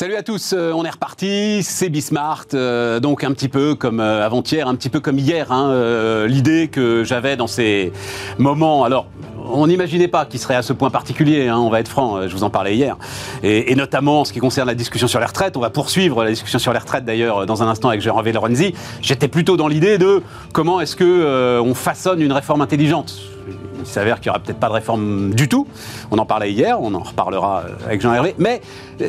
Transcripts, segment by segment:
Salut à tous, euh, on est reparti, c'est Bismart, euh, donc un petit peu comme euh, avant-hier, un petit peu comme hier, hein, l'idée que j'avais dans ces moments, alors on n'imaginait pas qu'il serait à ce point particulier, hein, on va être franc, je vous en parlais hier, et, notamment en ce qui concerne la discussion sur les retraites, on va poursuivre la discussion sur les retraites d'ailleurs dans un instant avec Jean-Hervé Lorenzi, j'étais plutôt dans l'idée de comment est-ce que on façonne une réforme intelligente il s'avère qu'il n'y aura peut-être pas de réforme du tout. On en parlait hier, on en reparlera avec Jean-Hervé. Mais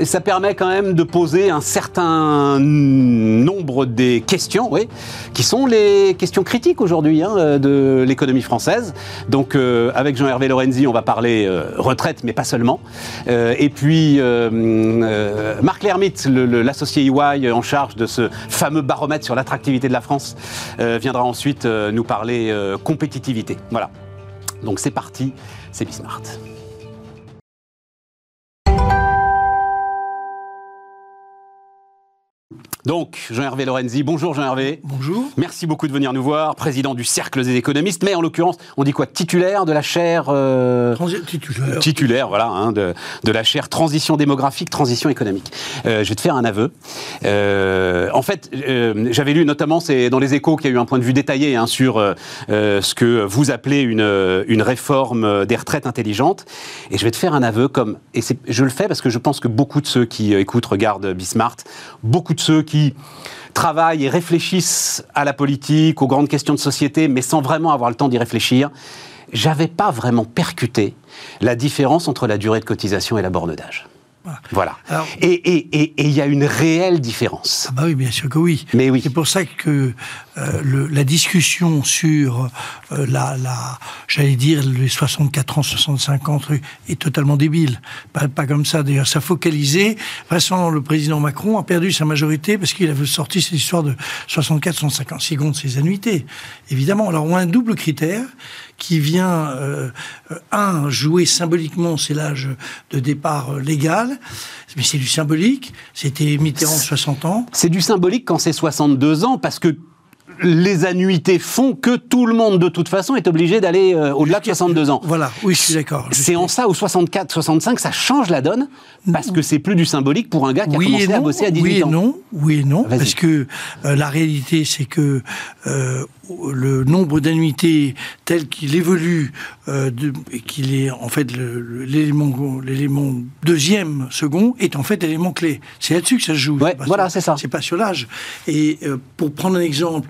ça permet quand même de poser un certain nombre des questions, oui, qui sont les questions critiques aujourd'hui hein, de l'économie française. Donc, euh, avec Jean-Hervé Lorenzi, on va parler euh, retraite, mais pas seulement. Euh, et puis, Marc Lermite, l'associé EY en charge de ce fameux baromètre sur l'attractivité de la France, viendra ensuite nous parler compétitivité. Voilà. Donc c'est parti, c'est Bismart. Donc, Jean-Hervé Lorenzi, bonjour Jean-Hervé. Bonjour. Merci beaucoup de venir nous voir, président du Cercle des économistes, mais en l'occurrence, on dit quoi Titulaire de la chaire... Euh, titulaire. Titulaire, voilà, hein, de, la chaire Transition démographique, Transition économique. Euh, je vais te faire un aveu. Euh, en fait, j'avais lu notamment, c'est dans les échos qu'il y a eu un point de vue détaillé hein, sur ce que vous appelez une, une réforme des retraites intelligentes. Et je vais te faire un aveu comme... Et je le fais parce que je pense que beaucoup de ceux qui écoutent, regardent Bismart, beaucoup de ceux qui qui travaillent et réfléchissent à la politique, aux grandes questions de société, mais sans vraiment avoir le temps d'y réfléchir, j'avais pas vraiment percuté la différence entre la durée de cotisation et la borne d'âge. Voilà. et il y a une réelle différence. Ah bah oui, bien sûr que oui. Mais oui. C'est pour ça que euh, le, la discussion sur euh, la, la j'allais dire, les 64 ans, 65 ans est totalement débile. Pas, pas comme ça. D'ailleurs, ça focalisé. Récemment, le président Macron a perdu sa majorité parce qu'il avait sorti cette histoire de 64, 65 ans, secondes ses annuités. Évidemment. Alors, on a un double critère qui vient, euh, un, jouer symboliquement, c'est l'âge de départ légal, mais c'est du symbolique. C'était Mitterrand 60 ans. C'est du symbolique quand c'est 62 ans, parce que les annuités font que tout le monde, de toute façon, est obligé d'aller euh, au-delà de 62 ans. Voilà, oui, je suis d'accord. C'est en ça, au 64, 65, ça change la donne, parce que c'est plus du symbolique pour un gars qui a commencé à bosser à 18 oui ans. Et non, oui et non, parce que euh, la réalité, c'est que euh, le nombre d'annuités tel qu'il évolue, et qu'il est en fait l'élément l'élément deuxième, second, est en fait l'élément clé. C'est là-dessus que ça se joue. voilà, c'est ça. C'est pas sur l'âge. Et pour prendre un exemple,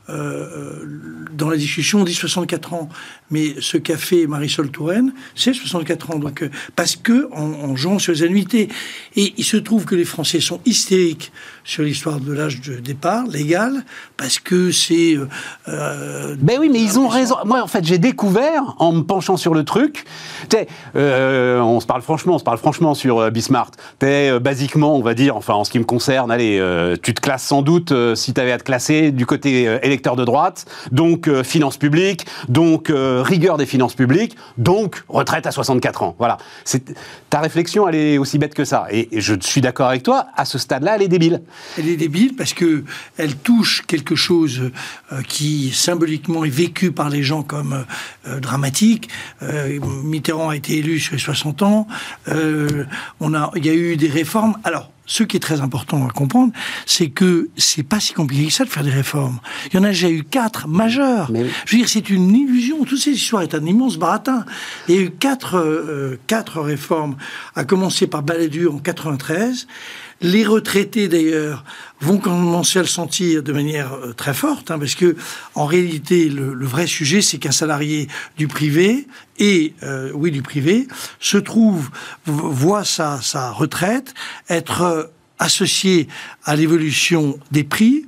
euh, dans la discussion, on dit 64 ans. Mais ce qu'a fait Marisol Touraine, c'est 64 ans. Donc, euh, parce que en, jouant sur les annuités. Et il se trouve que les Français sont hystériques sur l'histoire de l'âge de départ légal, parce que c'est. Euh, ben oui, mais ils ont raison. Moi, en fait, j'ai découvert, en me penchant sur le truc, on se parle franchement, on se parle franchement sur Bismarck. Tu basiquement, on va dire, enfin, en ce qui me concerne, allez, tu te classes sans doute, si tu avais à te classer, du côté de droite, donc finances publiques, donc rigueur des finances publiques, donc retraite à 64 ans. Voilà. Ta réflexion, elle est aussi bête que ça. Et, je suis d'accord avec toi, à ce stade-là, elle est débile. Elle est débile parce que elle touche quelque chose euh, qui symboliquement est vécu par les gens comme euh, dramatique. Euh, Mitterrand a été élu sur les 60 ans. on a, il y a eu des réformes. Alors, ce qui est très important à comprendre, c'est que c'est pas si compliqué que ça de faire des réformes. Il y en a déjà eu quatre majeures. Je veux dire, c'est une illusion. Toutes ces histoires est un immense baratin. Il y a eu quatre, euh, quatre réformes, à commencer par Balladur en 93. Les retraités, d'ailleurs, vont commencer à le sentir de manière euh, très forte, hein, parce que en réalité, le, vrai sujet, c'est qu'un salarié du privé et euh, oui du privé se trouve voit sa, sa retraite être euh, associée à l'évolution des prix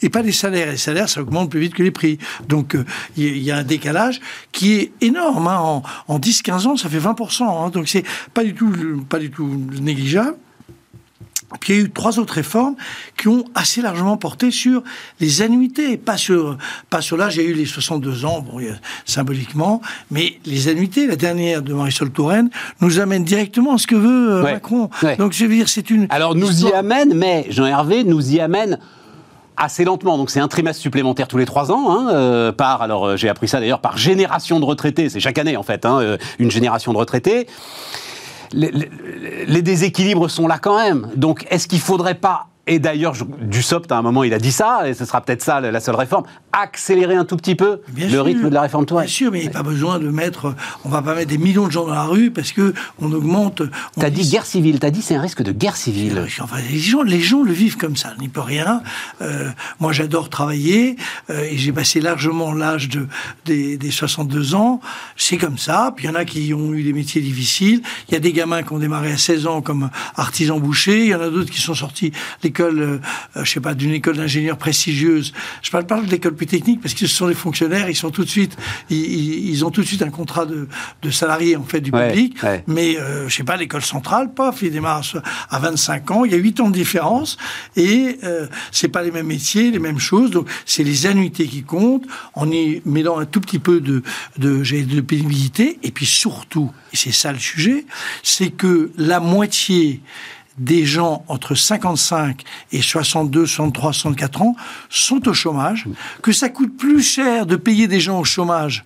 et pas des salaires. Les salaires, ça augmente plus vite que les prix. Donc, il y, a un décalage qui est énorme. Hein. En, en 10-15 ans, ça fait 20%. Hein. Donc, c'est pas du tout, pas du tout négligeable. Puis il y a eu trois autres réformes qui ont assez largement porté sur les annuités, pas sur, pas sur l'âge. Il y a eu les 62 ans, bon, symboliquement, mais les annuités, la dernière de Marisol Touraine, nous amène directement à ce que veut euh, Macron. Donc je veux dire, c'est une. Alors nous y amène, mais Jean-Hervé nous y amène assez lentement. Donc c'est un trimestre supplémentaire tous les trois ans, hein, euh, par, alors euh, j'ai appris ça d'ailleurs, par génération de retraités. C'est chaque année en fait, hein, une génération de retraités. Les déséquilibres sont là quand même. Donc, est-ce qu'il ne faudrait pas et d'ailleurs, Dussopt, à un moment, il a dit ça, et ce sera peut-être ça la seule réforme. Accélérer un tout petit peu le rythme de la réforme toi. Bien sûr, mais il n'y a pas besoin de mettre. On va pas mettre des millions de gens dans la rue parce que on augmente. T'as dit, dit guerre civile. T'as dit c'est un risque de guerre civile. Enfin, les gens, les gens le vivent comme ça. N'y peut rien. Euh, moi, j'adore travailler euh, et j'ai passé largement l'âge de des, des 62 ans. C'est comme ça. Puis il y en a qui ont eu des métiers difficiles. Il y a des gamins qui ont démarré à 16 ans comme artisans bouchers. Il y en a d'autres qui sont sortis l'école euh, euh, je sais pas, d'une école d'ingénieurs prestigieuse. Je parle pas de l'école plus technique parce que ce sont des fonctionnaires, ils sont tout de suite, ils, ont tout de suite un contrat de, de salarié en fait du public. Mais euh, je sais pas, l'école centrale, paf, ils démarrent à 25 ans. Il y a 8 ans de différence et euh, c'est pas les mêmes métiers, les mêmes choses. Donc c'est les annuités qui comptent en y mêlant un tout petit peu de de, de pénibilité et puis surtout, et c'est ça le sujet, c'est que la moitié des gens entre 55 et 62, 63, 64 ans sont au chômage, que ça coûte plus cher de payer des gens au chômage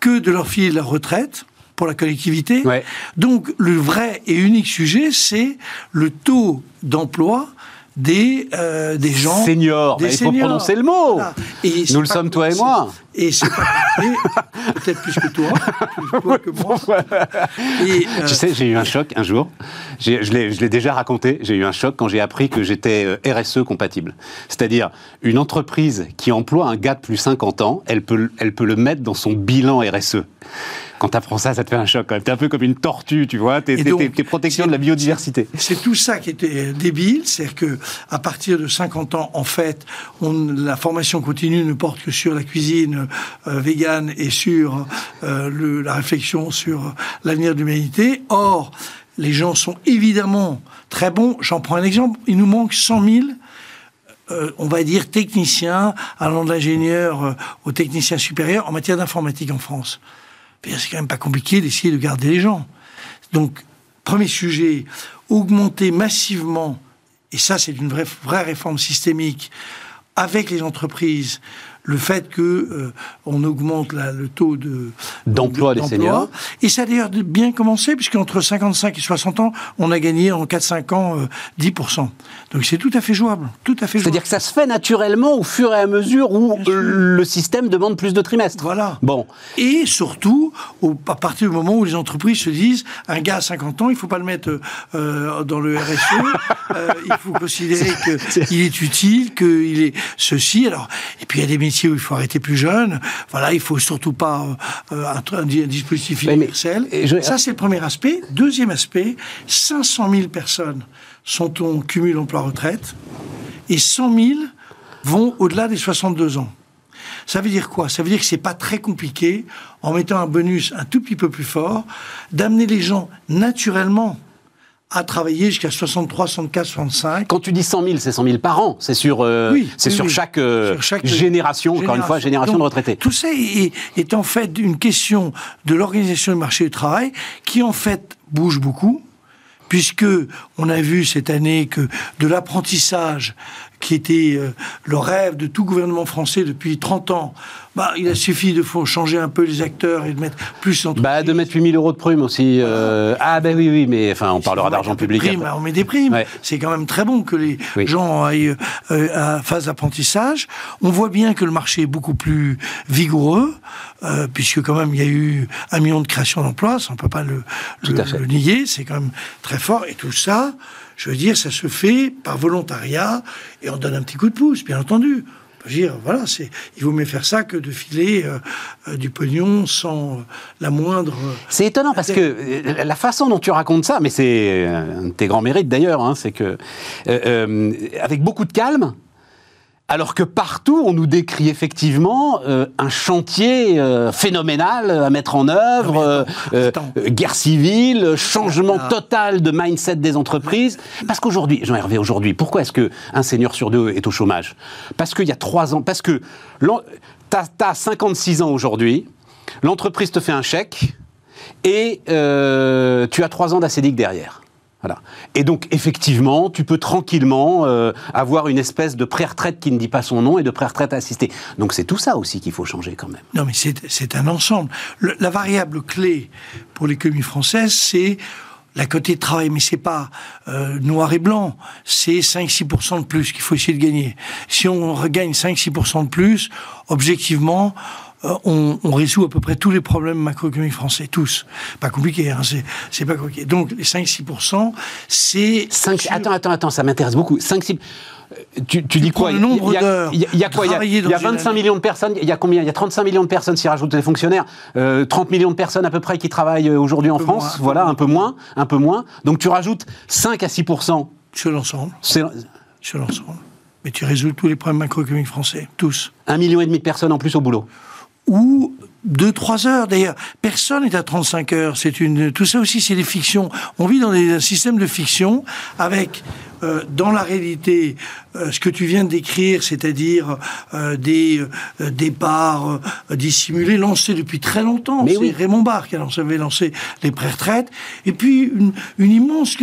que de leur filer la retraite pour la collectivité. Donc le vrai et unique sujet, c'est le taux d'emploi des, euh, des gens. Seniors, il faut prononcer le mot. Nous le sommes, toi et moi. Et c'est pas peut-être plus que toi, plus toi que moi. Et, euh, Tu sais, j'ai eu un choc un jour. Je l'ai déjà raconté. J'ai eu un choc quand j'ai appris que j'étais euh, RSE compatible. C'est-à-dire, une entreprise qui emploie un gars de plus 50 ans, elle peut, elle peut le mettre dans son bilan RSE quand tu apprends ça, ça te fait un choc quand même. T'es un peu comme une tortue, tu vois. T'es protection de la biodiversité. C'est tout ça qui était débile, c'est que à partir de 50 ans, en fait, on, la formation continue ne porte que sur la cuisine euh, végane et sur euh, le, la réflexion sur l'avenir de l'humanité. Or, les gens sont évidemment très bons. J'en prends un exemple. Il nous manque 100 000 euh, on va dire techniciens, allant de l'ingénieur euh, au technicien supérieur en matière d'informatique en France c'est quand même pas compliqué d'essayer de garder les gens. Donc, premier sujet, augmenter massivement, et ça c'est une vraie, vraie réforme systémique, avec les entreprises, le fait que euh, on augmente le taux de d'emploi des seniors. Et ça a d'ailleurs bien commencé, puisqu'entre 55 et 60 ans, on a gagné en 4-5 ans 10%. Euh, Donc c'est tout à fait jouable. Tout à fait C'est-à-dire que ça se fait naturellement au fur et à mesure où le système demande plus de trimestres. Voilà. Bon. Et surtout, à partir du moment où les entreprises se disent, un gars à 50 ans, il ne faut pas le mettre euh, dans le RSE, il faut considérer qu'il est utile, qu'il est ceci. Alors, et puis il y a des métiers où il faut arrêter plus jeune. Voilà, il faut surtout pas euh, un, dispositif universel. Ça, c'est le premier aspect. Deuxième aspect, 500 000 personnes sont en cumul emploi-retraite et 100 000 vont au-delà des 62 ans. Ça veut dire quoi? Ça veut dire que c'est pas très compliqué, en mettant un bonus un tout petit peu plus fort, d'amener les gens naturellement à travailler jusqu'à 63, 64, 65. Quand tu dis 100 000, c'est 100 000 par an. C'est sur, euh, c'est sur, chaque, euh, génération, encore une fois, génération de retraités. Tout ça est, est, en fait une question de l'organisation du marché du travail qui, en fait, bouge beaucoup puisque on a vu cette année que de l'apprentissage qui était euh, le rêve de tout gouvernement français depuis 30 ans, bah, il a suffi de faut changer un peu les acteurs et de mettre plus en bah, De mettre 8000 euros de primes aussi. Euh, ah ben oui, oui, mais enfin, on parlera d'argent public. on met des primes. C'est quand même très bon que les gens aillent euh, à phase d'apprentissage. On voit bien que le marché est beaucoup plus vigoureux, euh, puisque quand même il y a eu un million de créations d'emplois, ça on peut pas le, le, le nier, c'est quand même très fort. Et tout ça, je veux dire, ça se fait par volontariat et on donne un petit coup de pouce, bien entendu. Je veux dire, voilà, c'est, il vaut mieux faire ça que de filer euh, euh, du pognon sans la moindre. C'est étonnant parce que la façon dont tu racontes ça, mais c'est un de tes grands mérites d'ailleurs, hein, c'est que euh, avec beaucoup de calme, alors que partout, on nous décrit effectivement euh, un chantier euh, phénoménal à mettre en œuvre, euh, guerre civile, changement total de mindset des entreprises. Parce qu'aujourd'hui, Jean-Hervé, aujourd'hui, pourquoi est-ce qu'un senior sur deux est au chômage? Parce qu'il y a trois ans, parce que tu as, 56 ans aujourd'hui, l'entreprise te fait un chèque et tu as trois ans d'acédique derrière. Et donc, effectivement, tu peux tranquillement euh, avoir une espèce de pré-retraite qui ne dit pas son nom et de pré-retraite assistée. Donc, c'est tout ça aussi qu'il faut changer quand même. Non, mais c'est un ensemble. la variable clé pour l'économie française, c'est la côté travail, mais c'est pas euh, noir et blanc, c'est 5-6% de plus qu'il faut essayer de gagner. Si on regagne 5-6% de plus, objectivement, euh, on, on, résout à peu près tous les problèmes macroéconomiques français, tous. Pas compliqué, hein, c'est pas compliqué. Donc les 5-6%, c'est... Attends, attends, attends, ça m'intéresse beaucoup. 5-6... Tu, tu, dis quoi? Le nombre d'heures. Il y, a quoi? Il y a, 25 millions de personnes. Il y a combien? Il y a 35 millions de personnes si rajoutent les fonctionnaires. Euh, 30 millions de personnes à peu près qui travaillent euh, aujourd'hui en France. Moins, voilà, un peu moins, un peu moins. Donc tu rajoutes 5 à 6 sur l'ensemble. Sur l'ensemble. Mais tu résous tous les problèmes macroéconomiques français, tous. Un million et demi de personnes en plus au boulot ou 2-3 heures. D'ailleurs, personne n'est à 35 heures. C'est une, tout ça aussi, c'est des fictions. On vit dans des systèmes de fiction avec euh, dans la réalité, euh, ce que tu viens de décrire, c'est-à-dire euh, des départs dissimulés, lancés depuis très longtemps. C'est oui. Raymond Barre qui avait lancé les pré-retraites. Et puis, une, une immense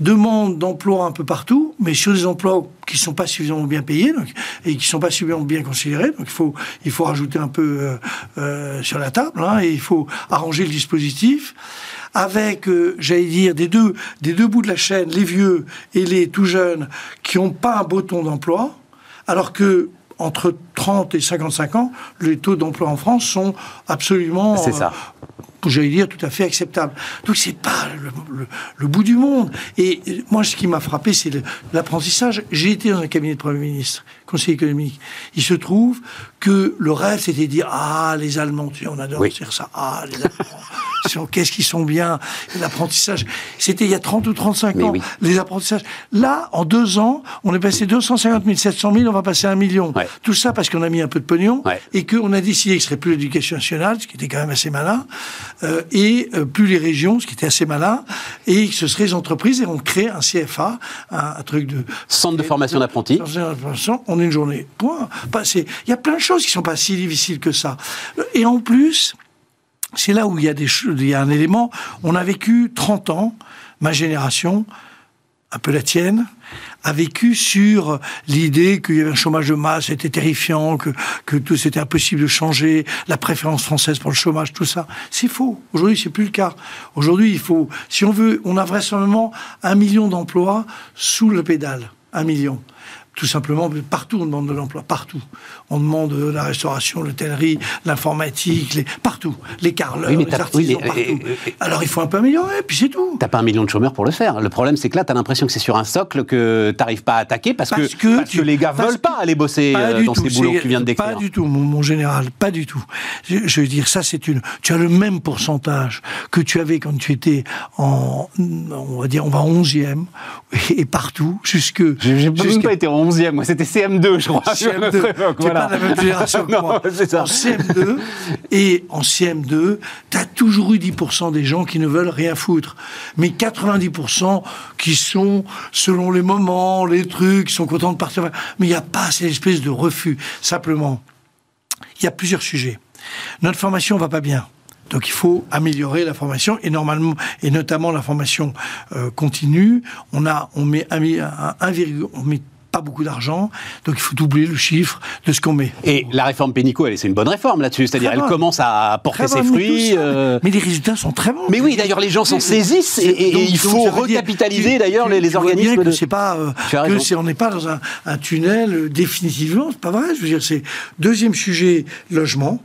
demande d'emploi un peu partout, mais sur des emplois qui ne sont pas suffisamment bien payés donc, et qui ne sont pas suffisamment bien considérés. Donc, il faut, il faut rajouter un peu sur la table hein, et il faut arranger le dispositif avec, euh, j'allais dire, des deux, des deux bouts de la chaîne, les vieux et les tout jeunes, qui n'ont pas un beau ton d'emploi, alors que entre 30 et 55 ans, les taux d'emploi en France sont absolument... C'est ça. Euh, j'allais dire, tout à fait acceptable. Donc c'est pas le, le, le, bout du monde. Et moi, ce qui m'a frappé, c'est l'apprentissage. J'ai été dans un cabinet de Premier ministre, conseiller économique. Il se trouve que le rêve, c'était de dire, ah, les Allemands, tu sais, on adore Oui. dire ça, ah, les Allemands. Sont- Qu'est-ce qu'ils sont bien L'apprentissage, c'était il y a 30 ou 35 Mais ans. oui. Les apprentissages. Là, en deux ans, on est passé 250 000, 700 000, on va passer à un million. Ouais. Tout ça parce qu'on a mis un peu de pognon Ouais. et qu'on a décidé que ce serait plus l'éducation nationale, ce qui était quand même assez malin, euh, et euh, plus les régions, ce qui était assez malin, et que ce serait les entreprises, et on crée un CFA, un, un truc de... Centre de formation d'apprentis. On est une journée. Point. Il y a plein de choses qui sont pas si difficiles que ça. Et en plus, c'est là où il y a des il y a un élément. On a vécu 30 ans, ma génération, un peu la tienne, a vécu sur l'idée qu'il y avait un chômage de masse, c'était terrifiant, que, que tout c'était impossible de changer, la préférence française pour le chômage, tout ça. C'est faux. Aujourd'hui, c'est plus le cas. Aujourd'hui, il faut, si on veut, on a vraisemblablement un million d'emplois sous le pédale. Un million. Tout simplement, partout on demande de l'emploi, partout. On demande de la restauration, l'hôtellerie, l'informatique, les, partout. Les carleurs, Oui, mais les artisans, oui, mais- et- et- et- Alors il faut un peu améliorer, puis c'est tout. T'as pas un million de chômeurs pour le faire. Le problème, c'est que là, t'as l'impression que c'est sur un socle que t'arrives pas à attaquer parce, Parce que, que parce tu- que les gars parce veulent pas aller bosser Pas euh, dans tout, ces boulots que tu viens de décrire. Pas du tout, mon, mon général, pas du tout. Je, je veux dire, ça c'est une. Tu as le même pourcentage que tu avais quand tu étais en, on va dire, on va 11e et, partout jusque. J'ai j'ai même pas été en 11e, moi, c'était CM2, je crois. CM2. Je me prévoque, T'es voilà. pas de la même génération que Non, moi. ça. En CM2, et en CM2, t'as toujours eu 10% des gens qui ne veulent rien foutre. Mais 90% qui sont, selon les moments, les trucs, qui sont contents de partir. Mais il n'y a pas cette espèce de refus. Simplement, il y a plusieurs sujets. Notre formation va pas bien. Donc il faut améliorer la formation et normalement et notamment la formation euh, continue. On a on met un, un, on met pas beaucoup d'argent, donc il faut doubler le chiffre de ce qu'on met. Et la réforme Pénico, elle, c'est une bonne réforme là-dessus. C'est-à-dire, elle commence à porter Très ses fruits. euh, Mais les résultats sont très bons. Mais oui, d'ailleurs, les gens s'en saisissent et, et- et Donc- il faut recapitaliser d'ailleurs les, les organismes que de. c'est pas euh, que c'est on n'est pas dans un, un tunnel euh, définitivement, c'est pas vrai. Je veux dire, c'est deuxième sujet logement.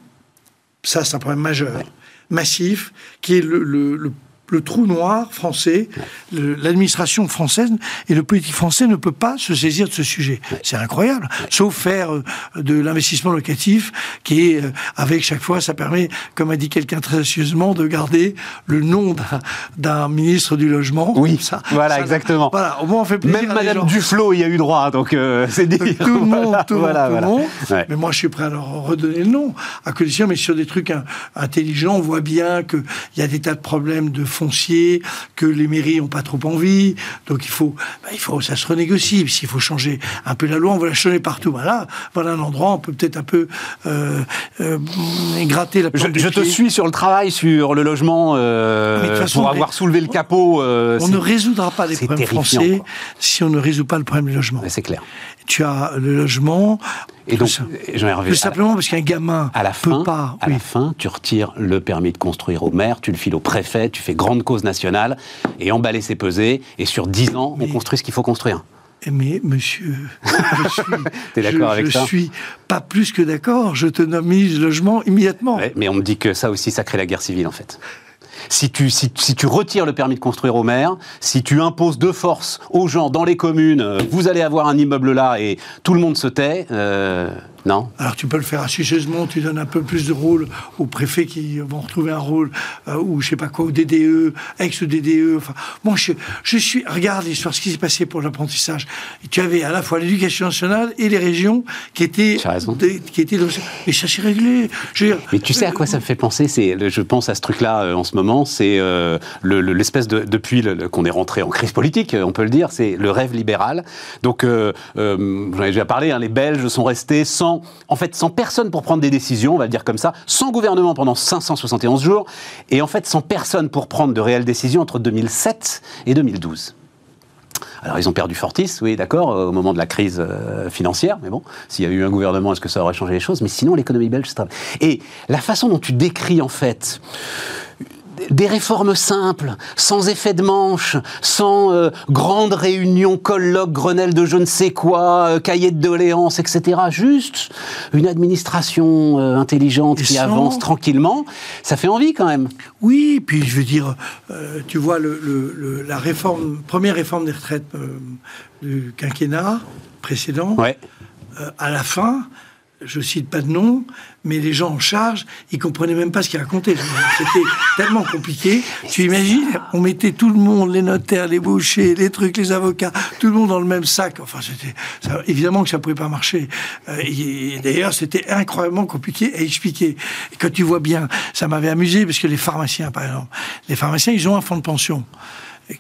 Ça, c'est un problème majeur, massif, qui est le, le- le- le trou noir français. L'administration française et le politique français ne peut pas se saisir de ce sujet. C'est incroyable. Sauf faire euh, de l'investissement locatif, qui est euh, avec chaque fois, ça permet, comme a dit quelqu'un très astucieusement, de garder le nom d'un- ministre du logement. Oui, ça, voilà, ça- exactement. Voilà, au moins on fait plaisir Même à Madame. Duflo y a eu droit, donc euh, c'est dire. Tout le monde, Voilà, tout le monde, voilà, tout le voilà. monde. Ouais. Mais moi, je suis prêt à leur redonner le nom, à condition, mais sur des trucs intelligents, on voit bien qu'il y a des tas de problèmes de foncier, que les mairies ont pas trop envie, donc il faut, bah, il faut, ça se renégocie. S'il faut changer un peu la loi, on va la changer partout. Voilà, voilà un endroit, on peut peut-être un peu euh, euh, gratter la Je, je te suis sur le travail, sur le logement, euh, façon, pour avoir soulevé le capot. euh, On ne résoudra pas les problèmes français quoi. si on ne résout pas le problème du logement. C'est clair. Tu as le logement. Et donc, tout simplement parce qu'un gamin à la peut fin, pas. À la fin, tu retires le permis de construire au maire, tu le files au préfet, tu fais grande cause nationale, et emballer c'est peser, et sur 10 ans, on construit ce qu'il faut construire. Mais monsieur, je suis, d'accord avec je suis pas plus que d'accord. Je te nomise logement immédiatement. mais on me dit que ça aussi, ça crée la guerre civile en fait. Si tu, si, tu retires le permis de construire au maire, si tu imposes de force aux gens dans les communes, euh, vous allez avoir un immeuble là et tout le monde se tait, euh, non Alors tu peux le faire astucieusement, tu donnes un peu plus de rôle aux préfets qui vont retrouver un rôle, euh, ou je sais pas quoi, au DDE, ex-DDE. Enfin, moi je, je suis. Regarde l'histoire, ce qui s'est passé pour l'apprentissage. Tu avais à la fois l'éducation nationale et les régions qui étaient. qui étaient et ça s'est réglé. Mais tu sais à quoi ça me fait penser C'est, je pense à ce truc-là euh, en ce moment. C'est euh, l'espèce de depuis qu'on est rentré en crise politique, on peut le dire. C'est le rêve libéral. Donc, j'en ai déjà parlé. Hein, les Belges sont restés sans en fait, sans personne pour prendre des décisions, on va le dire comme ça, sans gouvernement pendant 571 jours, et en fait sans personne pour prendre de réelles décisions entre 2007 et 2012. Alors ils ont perdu Fortis, oui d'accord, euh, au moment de la crise euh, financière, mais bon, s'il y a eu un gouvernement, est-ce que ça aurait changé les choses? Mais sinon l'économie belge, c'est... Et la façon dont tu décris en fait des réformes simples, sans effet de manche, sans euh, grandes réunions, colloques, Grenelle de je ne sais quoi, euh, cahiers de doléances, etc. Juste une administration euh, intelligente qui avance tranquillement, ça fait envie quand même. Oui, puis je veux dire, tu vois, le, la réforme, première réforme des retraites du quinquennat précédent, à la fin, je cite pas de nom, mais les gens en charge, ils comprenaient même pas ce qu'ils racontaient. C'était tellement compliqué. Tu imagines, on mettait tout le monde, les notaires, les bouchers, les trucs, les avocats, tout le monde dans le même sac. Enfin, c'était évidemment que ça pouvait pas marcher. Euh, d'ailleurs, c'était incroyablement compliqué à expliquer. Et quand tu vois bien, ça m'avait amusé parce que les pharmaciens, par exemple, les pharmaciens, ils ont un fonds de pension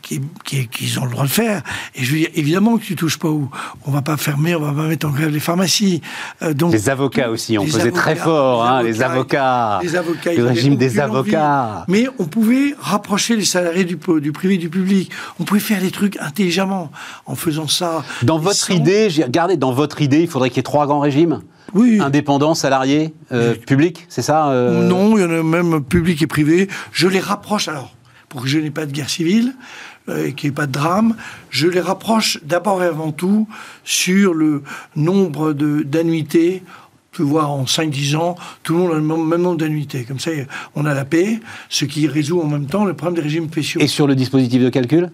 qu'ils qui, ont le droit de faire. Et je veux dire, évidemment que tu touches pas où. On va pas fermer, on va pas mettre en grève les pharmacies. Euh, donc, les avocats aussi, on faisait très fort, hein, les avocats. Les avocats. Le régime des avocats. Mais on pouvait rapprocher les salariés du, du privé du public. On pouvait faire les trucs intelligemment en faisant ça. Dans votre idée, j'ai regardé, dans votre idée, il faudrait qu'il y ait trois grands régimes oui. Indépendants, salariés, euh, publics, c'est ça euh Non, il y en a même public et privé. Je les rapproche alors pour que je n'ai pas de guerre civile euh, et qu'il n'y ait pas de drame, je les rapproche d'abord et avant tout sur le nombre d'annuités. Tu vois, en 5-10 ans, tout le monde a le même nombre d'annuités. Comme ça, on a la paix, ce qui résout en même temps le problème des régimes spéciaux. Et sur le dispositif de calcul?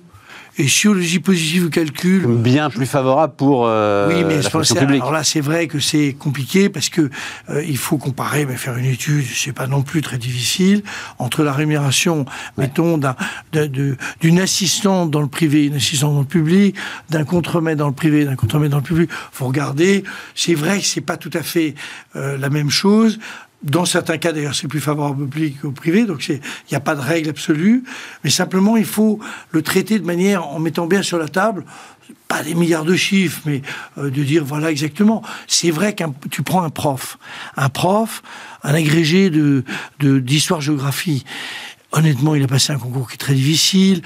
Et sur le dispositif de calcul... Bien plus favorable pour euh, oui, mais la fonction publique. Alors là, c'est vrai que c'est compliqué parce que euh, il faut comparer, mais faire une étude, c'est pas non plus très difficile, entre la rémunération, mettons, d'une assistante dans le privé, une assistante dans le public, d'un contremaître dans le privé, d'un contremaître dans le public. faut regarder. C'est vrai que c'est pas tout à fait euh, la même chose. Dans certains cas, d'ailleurs, c'est plus favorable au public qu'au privé, donc il n'y a pas de règle absolue, mais simplement il faut le traiter de manière, en mettant bien sur la table, pas des milliards de chiffres, mais euh, de dire voilà exactement. C'est vrai que tu prends un prof, un prof, un agrégé d'histoire-géographie. Honnêtement, il a passé un concours qui est très difficile.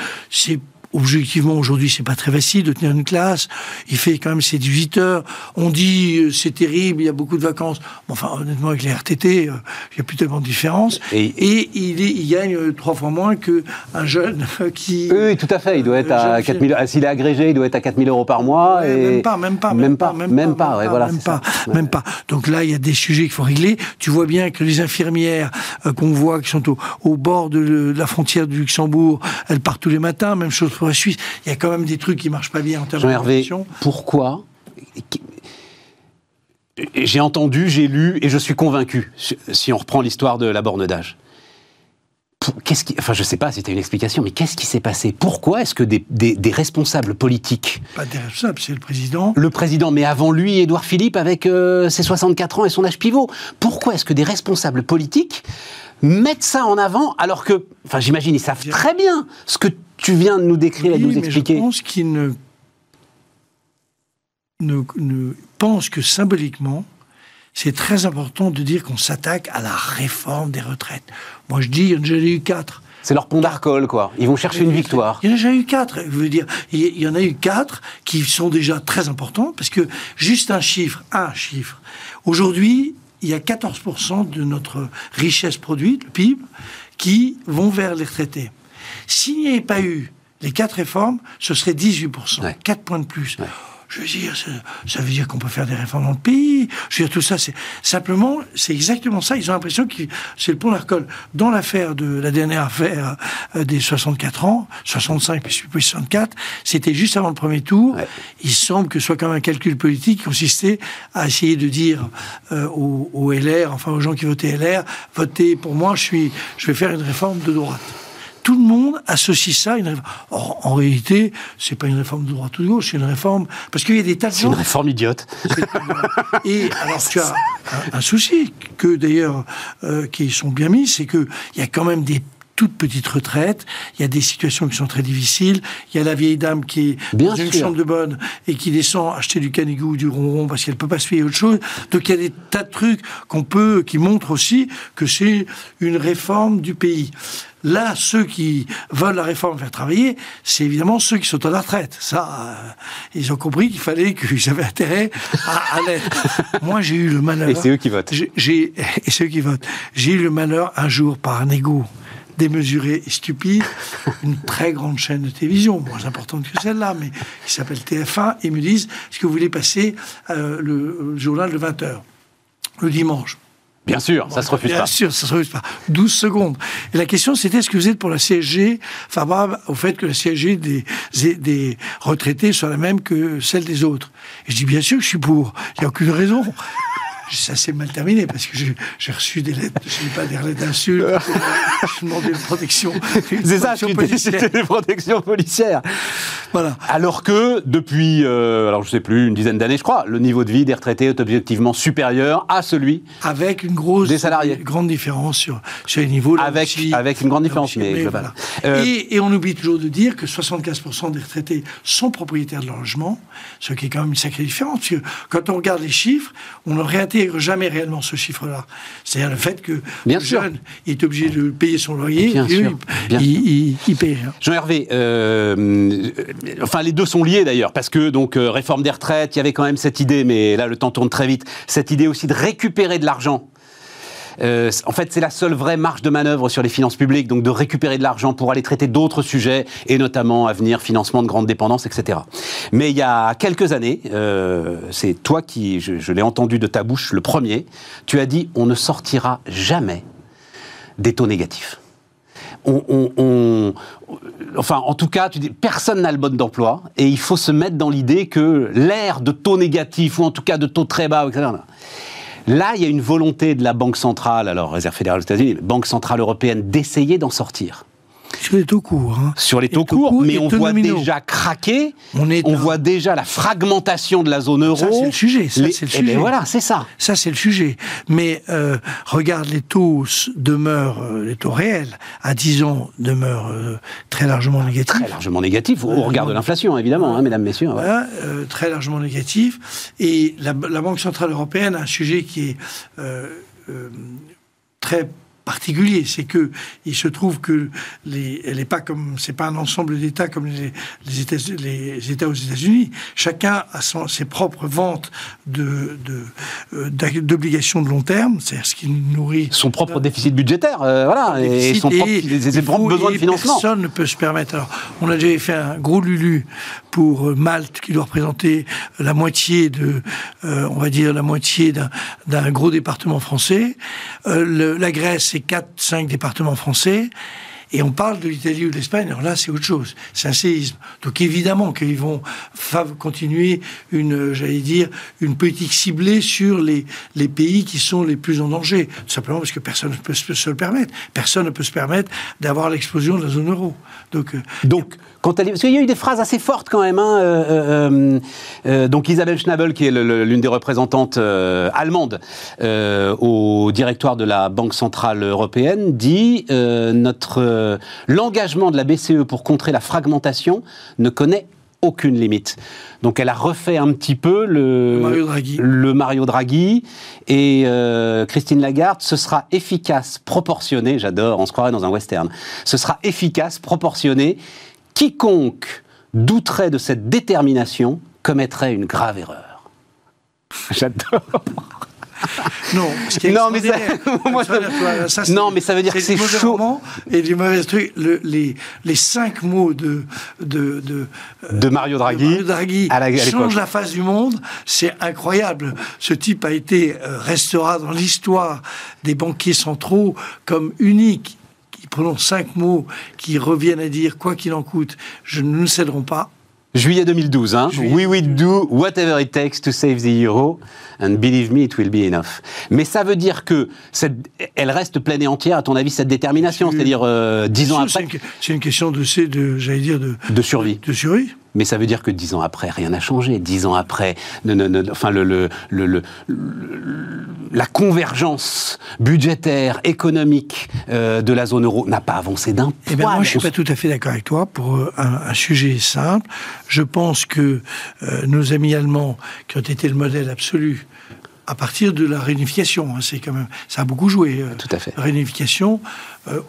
Objectivement, aujourd'hui, c'est pas très facile de tenir une classe. Il fait quand même ses 18 heures. On dit, euh, c'est terrible, il y a beaucoup de vacances. enfin, honnêtement, avec les RTT, euh, il n'y a plus tellement de différence. Et, il, il, gagne euh, trois fois moins qu'un jeune qui... Oui, tout à fait. Il doit être à 4000... S'il est agrégé, il doit être à 4000 euros par mois. et... Même pas, même pas. Même pas, même pas. voilà, même pas, même pas. Donc là, il y a des sujets qu'il faut régler. Tu vois bien que les infirmières qu'on voit, qui sont au, au bord de, de, la frontière du Luxembourg, elles partent tous les matins. Même chose Suisse, il y a quand même des trucs qui marchent pas bien en termes Jean de Pourquoi J'ai entendu, j'ai lu et je suis convaincu, si on reprend l'histoire de la borne d'âge. Qu'est-ce qui, enfin, je sais pas si tu as une explication, mais qu'est-ce qui s'est passé? Pourquoi est-ce que des, responsables politiques. Pas des responsables, c'est le président. Le président, mais avant lui, Édouard Philippe, avec euh, ses 64 ans et son âge pivot. Pourquoi est-ce que des responsables politiques mettent ça en avant alors que, enfin, j'imagine, ils savent très bien ce que tu viens de nous décrire et de nous expliquer. je pense qu'ils ne, ne, pensent que symboliquement, c'est très important de dire qu'on s'attaque à la réforme des retraites. Moi, je dis, j'en ai eu quatre. C'est leur pont d'Arcole, quoi. Ils vont chercher une victoire. Il y en a déjà eu quatre. Je veux dire, il y en a eu quatre qui sont déjà très importants parce que juste un chiffre, un chiffre. Aujourd'hui, il y a 14% de notre richesse produite, le PIB, qui vont vers les retraités. S'il n'y avait pas eu les quatre réformes, ce serait 18%, 4 points de plus. Je veux dire, ça, veut dire qu'on peut faire des réformes dans le pays. Je veux dire, tout ça, c'est simplement, c'est exactement ça. Ils ont l'impression que c'est le pont d'Arcole. Dans l'affaire de la dernière affaire euh, des 64 ans, 65 puis 64, c'était juste avant le premier tour. Il semble que ce soit quand même un calcul politique qui consistait à essayer de dire euh, aux, LR, enfin aux gens qui votaient LR, votez pour moi, je suis, je vais faire une réforme de droite tout le monde associe ça à une réforme. Or, en réalité, c'est pas une réforme de droite ou de gauche, c'est une réforme parce qu'il y a des tas de C'est une réforme idiote. Et alors tu as un, souci que d'ailleurs euh, qui sont bien mis, c'est que il y a quand même des toutes petites retraites. Il y a des situations qui sont très difficiles. Il y a la vieille dame qui est dans une chambre de bonne et qui descend acheter du canigou ou du ronron parce qu'elle peut pas se payer autre chose. Donc il y a des tas de trucs qu'on peut, qui montrent aussi que c'est une réforme du pays. Là, ceux qui veulent la réforme faire travailler, c'est évidemment ceux qui sont à la retraite. Ça, euh, ils ont compris qu'il fallait qu'ils avaient intérêt à, à l'être. Moi, j'ai eu le malheur. Et c'est eux qui votent. J'ai, et c'est eux qui votent. J'ai eu le malheur un jour par un égo démesuré et stupide, une très grande chaîne de télévision, moins importante que celle-là, mais qui s'appelle TF1, et me disent est-ce que vous voulez passer euh, le, journal de 20h le dimanche? Bien sûr, ça se refuse pas. Bien sûr, ça se refuse pas. 12 secondes. Et la question, c'était est-ce que vous êtes pour la CSG favorable au fait que la CSG des, des retraités soit la même que celle des autres? Et je dis bien sûr que je suis pour. Il n'y a aucune raison ça s'est mal terminé parce que j'ai reçu des lettres, je n'ai pas des lettres d'insultes, je demandais une protection. C'est ça, c'était des protections policières. Voilà. Alors que depuis, euh, alors je sais plus, une dizaine d'années, je crois, le niveau de vie des retraités est objectivement supérieur à celui avec une grosse des salariés. grande différence sur, sur les niveaux. Avec avec une grande différence, mais, voilà. Euh, et, et, on oublie toujours de dire que 75% des retraités sont propriétaires de leur logement, ce qui est quand même une sacrée différence. Parce que quand on regarde les chiffres, on ne jamais réellement ce chiffre-là. C'est-à-dire le fait que Bien le sûr. jeune est obligé de payer son loyer, Bien sûr. Il, il, paye. Jean-Hervé, euh, enfin les deux sont liés d'ailleurs, parce que donc euh, réforme des retraites, il y avait quand même cette idée, mais là le temps tourne très vite, cette idée aussi de récupérer de l'argent euh, en fait, c'est la seule vraie marge de manœuvre sur les finances publiques, donc de récupérer de l'argent pour aller traiter d'autres sujets, et notamment à venir financement de grandes dépendances, etc. Mais il y a quelques années, euh, c'est toi qui, je, l'ai entendu de ta bouche le premier, tu as dit on ne sortira jamais des taux négatifs. On, enfin, en tout cas, tu dis, personne n'a le bon d'emploi et il faut se mettre dans l'idée que l'ère de taux négatifs ou en tout cas de taux très bas, etc. Là, il y a une volonté de la Banque centrale, alors Réserve fédérale aux États-Unis, Banque centrale européenne, d'essayer d'en sortir. Sur les taux courts. Hein. Sur les taux, courts, mais on voit déjà craquer, on, on voit déjà la fragmentation de la zone euro. Ça, c'est le sujet. Ça, c'est le eh ben sujet. voilà, c'est ça. Ça, c'est le sujet. Mais euh, regarde, les taux demeurent, euh, les taux réels, à 10 ans, demeurent euh, très largement négatifs. Très largement négatifs, au regard de l'inflation, évidemment, hein, mesdames, messieurs. Voilà, très largement négatifs. Et la, la, Banque Centrale Européenne a un sujet qui est très particulier, c'est que il se trouve que les, elle n'est pas comme c'est pas un ensemble d'États comme les, les, États, les États aux États-Unis. Chacun a son, ses propres ventes de, de euh, d'obligations de long terme, c'est ce qui nourrit son propre déficit budgétaire, euh, voilà, et son propre, ses propres besoins de financement. Personne ne peut se permettre. Alors, on a déjà fait un gros lulu pour euh, Malte qui doit représenter la moitié de, on va dire la moitié d'un gros département français. Le, la Grèce c'est 4-5 départements français. Et on parle de l'Italie ou de l'Espagne, alors là, c'est autre chose. C'est un séisme. Donc évidemment qu'ils vont continuer une, j'allais dire, une politique ciblée sur les, les pays qui sont les plus en danger. Simplement parce que personne ne peut se le permettre. Personne ne peut se permettre d'avoir l'explosion de la zone euro. Donc, euh, Donc quand elle, parce qu'il y a eu des phrases assez fortes quand même. Hein, euh, euh, donc Isabelle Schnabel, qui est l'une des représentantes allemandes au directoire de la Banque centrale européenne, dit notre l'engagement de la BCE pour contrer la fragmentation ne connaît aucune limite. Donc elle a refait un petit peu le, Mario Draghi. le Mario Draghi. Et euh, Christine Lagarde, ce sera efficace, proportionné, j'adore, on se croirait dans un western, ce sera efficace, proportionné. Quiconque douterait de cette détermination commettrait une grave erreur. J'adore. Non, ce qui est Non, mais ça- je- c'est- Non, mais ça veut dire que c'est chaud. Et du mauvais truc, le- les, les cinq mots de, de, de, euh, De Mario Draghi, Mario Draghi à la- à change la face du monde, c'est incroyable. Ce type a été, euh, restera dans l'histoire des banquiers centraux comme unique. Qui prononce cinq mots qui reviennent à dire quoi qu'il en coûte, je ne nous céderons pas. Juillet 2012, hein. Juillet. We will do whatever it takes to save the euro, and believe me, it will be enough. Mais ça veut dire que cette, elle reste pleine et entière, à ton avis, cette détermination, c'est-à-dire euh, dix ans C'est après, une, c'est une question de, de j'allais dire, de, de survie. de survie. Mais ça veut dire que dix ans après, rien n'a changé. Dix ans après, ne- ne- ne- enfin le, le- le- le- le- la convergence budgétaire, économique euh, de la zone euro n'a pas avancé d'un Eh ben, poil. moi, je suis On pas tout à fait d'accord avec toi pour euh, un, un sujet simple. Je pense que euh, nos amis allemands, qui ont été le modèle absolu à partir de la réunification, hein, c'est quand même, ça a beaucoup joué. euh, Tout à fait. Réunification,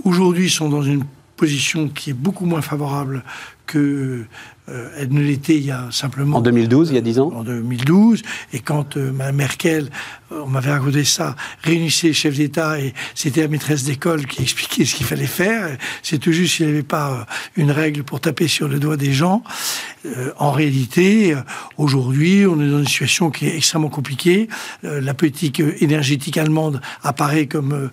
aujourd'hui, sont dans une position qui est beaucoup moins favorable que euh, elle ne l'était il y a simplement En 2012, il y a dix ans en 2012, et quand euh, Mme Merkel, euh, on m'avait raconté ça, réunissait les chefs d'État, et c'était la maîtresse d'école qui expliquait ce qu'il fallait faire, c'est tout juste s'il n'y avait pas euh, une règle pour taper sur le doigt des gens. Euh, en réalité, euh, aujourd'hui, on est dans une situation qui est extrêmement compliquée. Euh, la politique énergétique allemande apparaît comme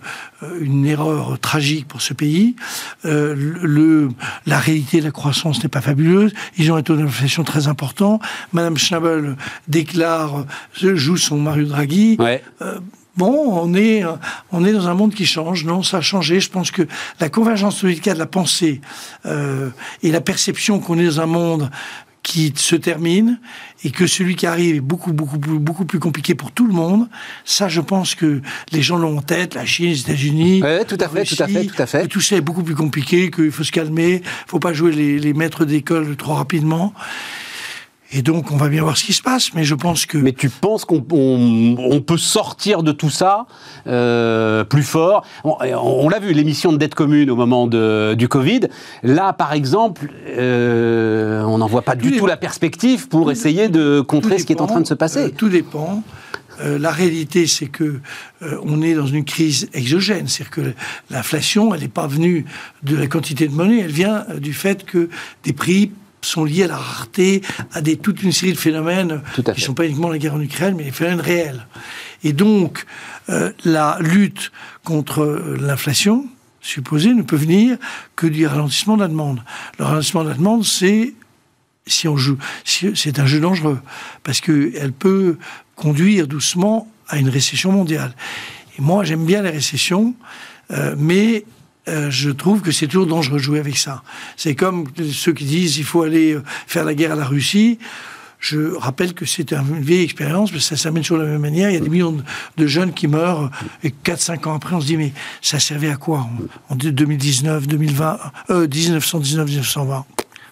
une erreur tragique pour ce pays. Le, la réalité de la croissance n'est pas fabuleuse. Ils ont un taux d'inflation très important. Madame Schnabel déclare, joue son Mario Draghi. Ouais. Bon, on est, euh, on est dans un monde qui change. Non, ça a changé. Je pense que la convergence politique de la pensée euh, et la perception qu'on est dans un monde qui se termine et que celui qui arrive est beaucoup, beaucoup, beaucoup, plus compliqué pour tout le monde. Ça, je pense que les gens l'ont en tête, la Chine, les États-Unis. Ouais, tout à fait, tout à fait, tout à fait. tout ça est beaucoup plus compliqué, qu'il faut se calmer, faut pas jouer les, les maîtres d'école trop rapidement. Et donc, on va bien voir ce qui se passe, mais je pense que... Mais tu penses qu'on on- on peut sortir de tout ça euh, plus fort? On, on l'a vu, l'émission de dette commune au moment de- du Covid. Là, par exemple, euh, on n'en voit pas du Tout la perspective pour essayer de contrer ce qui est en train de se passer. euh, tout dépend. La réalité, c'est que on est dans une crise exogène, c'est-à-dire que l'inflation, elle n'est pas venue de la quantité de monnaie, elle vient du fait que des prix sont liés à la rareté, à des, toute une série de phénomènes qui ne sont pas uniquement la guerre en Ukraine, mais des phénomènes réels. Et donc, euh, la lutte contre l'inflation supposée ne peut venir que du ralentissement de la demande. Le ralentissement de la demande, c'est si on joue, si- c'est un jeu dangereux parce que elle peut conduire doucement à une récession mondiale. Et moi, j'aime bien les récessions, euh, mais euh, je trouve que c'est toujours dangereux de jouer avec ça. C'est comme ceux qui disent il faut aller euh, faire la guerre à la Russie. Je rappelle que c'est une vieille expérience, mais ça s'amène de la même manière. Il y a des millions de, jeunes qui meurent, euh, et 4-5 ans après, on se dit, mais ça servait à quoi? En 2019, 2020, euh, 1919, 1920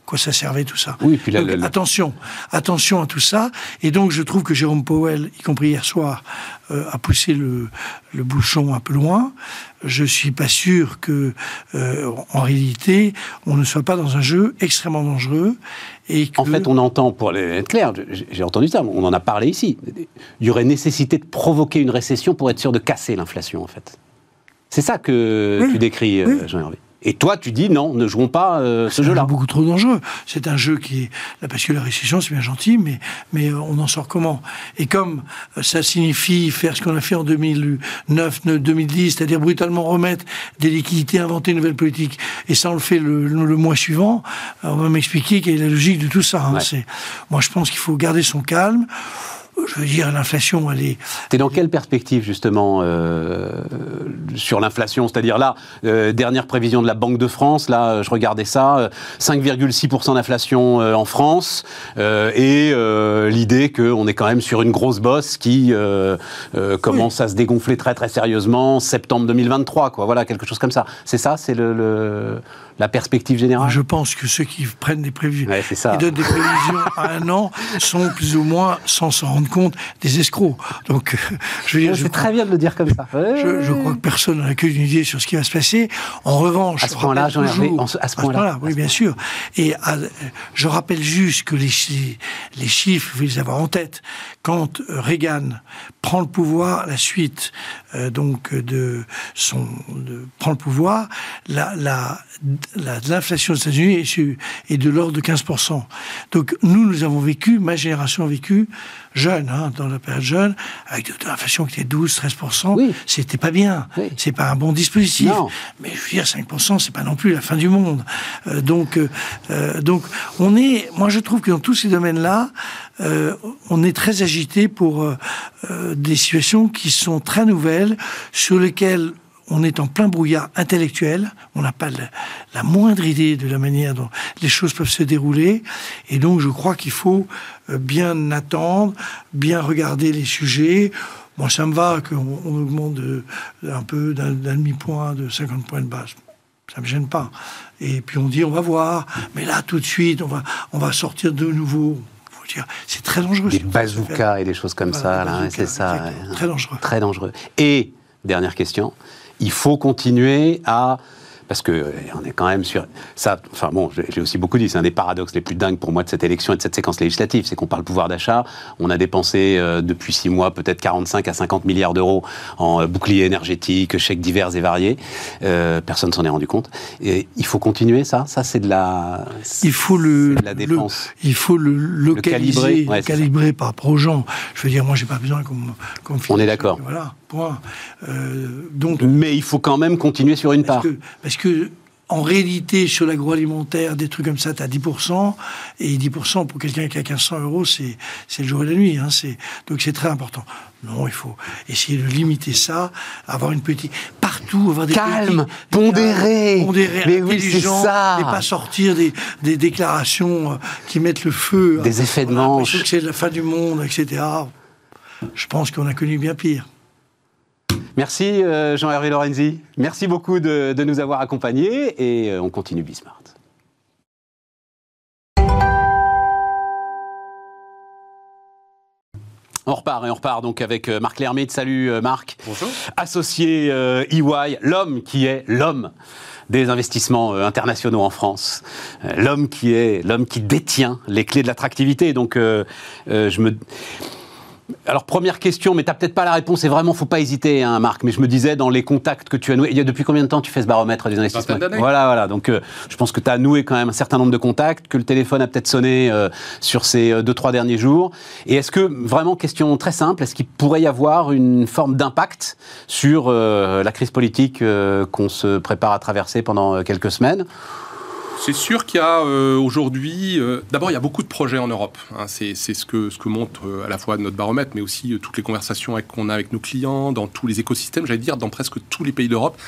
Quoi ça servait tout ça Oui, puis là, Donc, Attention, attention à tout ça. Et donc, je trouve que Jérôme Powell, y compris hier soir, euh, a poussé le, le bouchon un peu loin. Je suis pas sûr que, euh, en réalité, on ne soit pas dans un jeu extrêmement dangereux. Et que, En fait, on entend, pour être clair, j'ai entendu ça, on en a parlé ici, il y aurait nécessité de provoquer une récession pour être sûr de casser l'inflation, en fait. C'est ça que Oui, tu décris, euh, oui. Jean-Hervé. Et toi, tu dis non, ne jouons pas euh, ce un jeu-là. jeu beaucoup trop dangereux. C'est un jeu qui est là parce que la récession c'est bien gentil, mais mais euh, on en sort comment? Et comme euh, ça signifie faire ce qu'on a fait en 2009, 2010, c'est-à-dire brutalement remettre des liquidités, inventer une nouvelle politique, et ça on le fait le, le- le mois suivant, euh, on va m'expliquer quelle est la logique de tout ça. hein. Ouais. Moi je pense qu'il faut garder son calme. Je veux dire, l'inflation, elle est. T'es dans quelle perspective justement euh, sur l'inflation? C'est-à-dire là, euh, dernière prévision de la Banque de France, là, je regardais ça, 5,6% d'inflation en France, et l'idée qu'on est quand même sur une grosse bosse qui commence à se dégonfler très très sérieusement septembre 2023, quoi. Voilà, quelque chose comme ça. C'est ça, c'est le la perspective générale? Je pense que ceux qui prennent des prévisions, qui donnent des prévisions à un an, sont plus ou moins, sans s'en rendre compte, des escrocs. Donc, euh, je veux dire, c'est très bien de le dire comme ça. Je, crois que personne n'a qu'une idée sur ce qui va se passer. En revanche, à ce point-là, Jean Hervé, à ce point-là, oui, bien sûr. Et je rappelle juste que les, les chiffres, vous les avoir en tête. Quand euh, Reagan prend le pouvoir, la suite euh, donc de son de, prend le pouvoir, la, la l'inflation aux États-Unis est, de l'ordre de 15%. Donc nous, nous avons vécu, ma génération a vécu, jeune, hein, dans la période jeune, avec de, l'inflation qui était 12-13%. Oui. C'était pas bien. C'est pas un bon dispositif. Mais je veux dire, 5%, c'est pas non plus la fin du monde. Euh, donc, euh, euh, donc, on est, moi je trouve que dans tous ces domaines-là, on est très agité pour des situations qui sont très nouvelles, sur lesquelles on est en plein brouillard intellectuel, on n'a pas la, moindre idée de la manière dont les choses peuvent se dérouler, et donc je crois qu'il faut euh, bien attendre, bien regarder les sujets. Moi, ça me va qu'on augmente un peu d'un demi-point, de 50 points de base. Ça me gêne pas. Et puis on dit, on va voir, mais là, tout de suite, on va, on va sortir de nouveau c'est très dangereux. Des bazookas et des choses comme ça, là, c'est ça. Très dangereux. Très dangereux. Et, dernière question, il faut continuer à parce que euh, on est quand même sur ça. Enfin bon, j'ai aussi beaucoup dit, c'est un des paradoxes les plus dingues pour moi de cette élection et de cette séquence législative, c'est qu'on parle pouvoir d'achat. On a dépensé euh, depuis six mois peut-être 45 à 50 milliards d'euros en euh, bouclier énergétique, chèques divers et variés. personne s'en est rendu compte. Et il faut continuer ça. Ça c'est de la. Il faut le, la dépense. il faut le localiser, le calibrer, par rapport aux gens. Je veux dire, moi j'ai pas besoin qu'on qu On est d'accord. Voilà. Point. donc. Mais il faut quand même continuer sur une part que en réalité, sur l'agroalimentaire, des trucs comme ça, tu as 10%, et 10% pour quelqu'un qui a 1500 euros, c'est le jour et la nuit. Hein, donc c'est très important. Non, il faut essayer de limiter ça, avoir une petite... Partout, avoir des Calme, pondéré, pondéré mais ça. et pas sortir des, des, déclarations euh, qui mettent le feu. Des effets de manche. que c'est la fin du monde, etc. Je pense qu'on a connu bien pire. Merci euh, Jean-Hervé Lorenzi. Merci beaucoup de, nous avoir accompagnés et euh, on continue Bismart. On repart et on repart donc avec euh, Marc Lermite. Salut Marc. Bonjour. Associé EY, l'homme qui est l'homme des investissements internationaux en France, l'homme qui est l'homme qui détient les clés de l'attractivité. Donc je me alors première question, mais tu n'as peut-être pas la réponse, et vraiment, faut pas hésiter, hein, Marc, mais je me disais, dans les contacts que tu as noués, il y a depuis combien de temps tu fais ce baromètre des investissements Voilà, voilà, donc euh, je pense que tu as noué quand même un certain nombre de contacts, que le téléphone a peut-être sonné euh, sur ces euh, deux, trois derniers jours, et est-ce que, vraiment, question très simple, est-ce qu'il pourrait y avoir une forme d'impact sur la crise politique qu'on se prépare à traverser pendant quelques semaines? C'est sûr qu'il y a euh, aujourd'hui, euh, d'abord il y a beaucoup de projets en Europe. Hein. c'est ce que, ce que montre euh, à la fois notre baromètre, mais aussi toutes les conversations qu'on a avec nos clients, dans tous les écosystèmes, j'allais dire dans presque tous les pays d'Europe.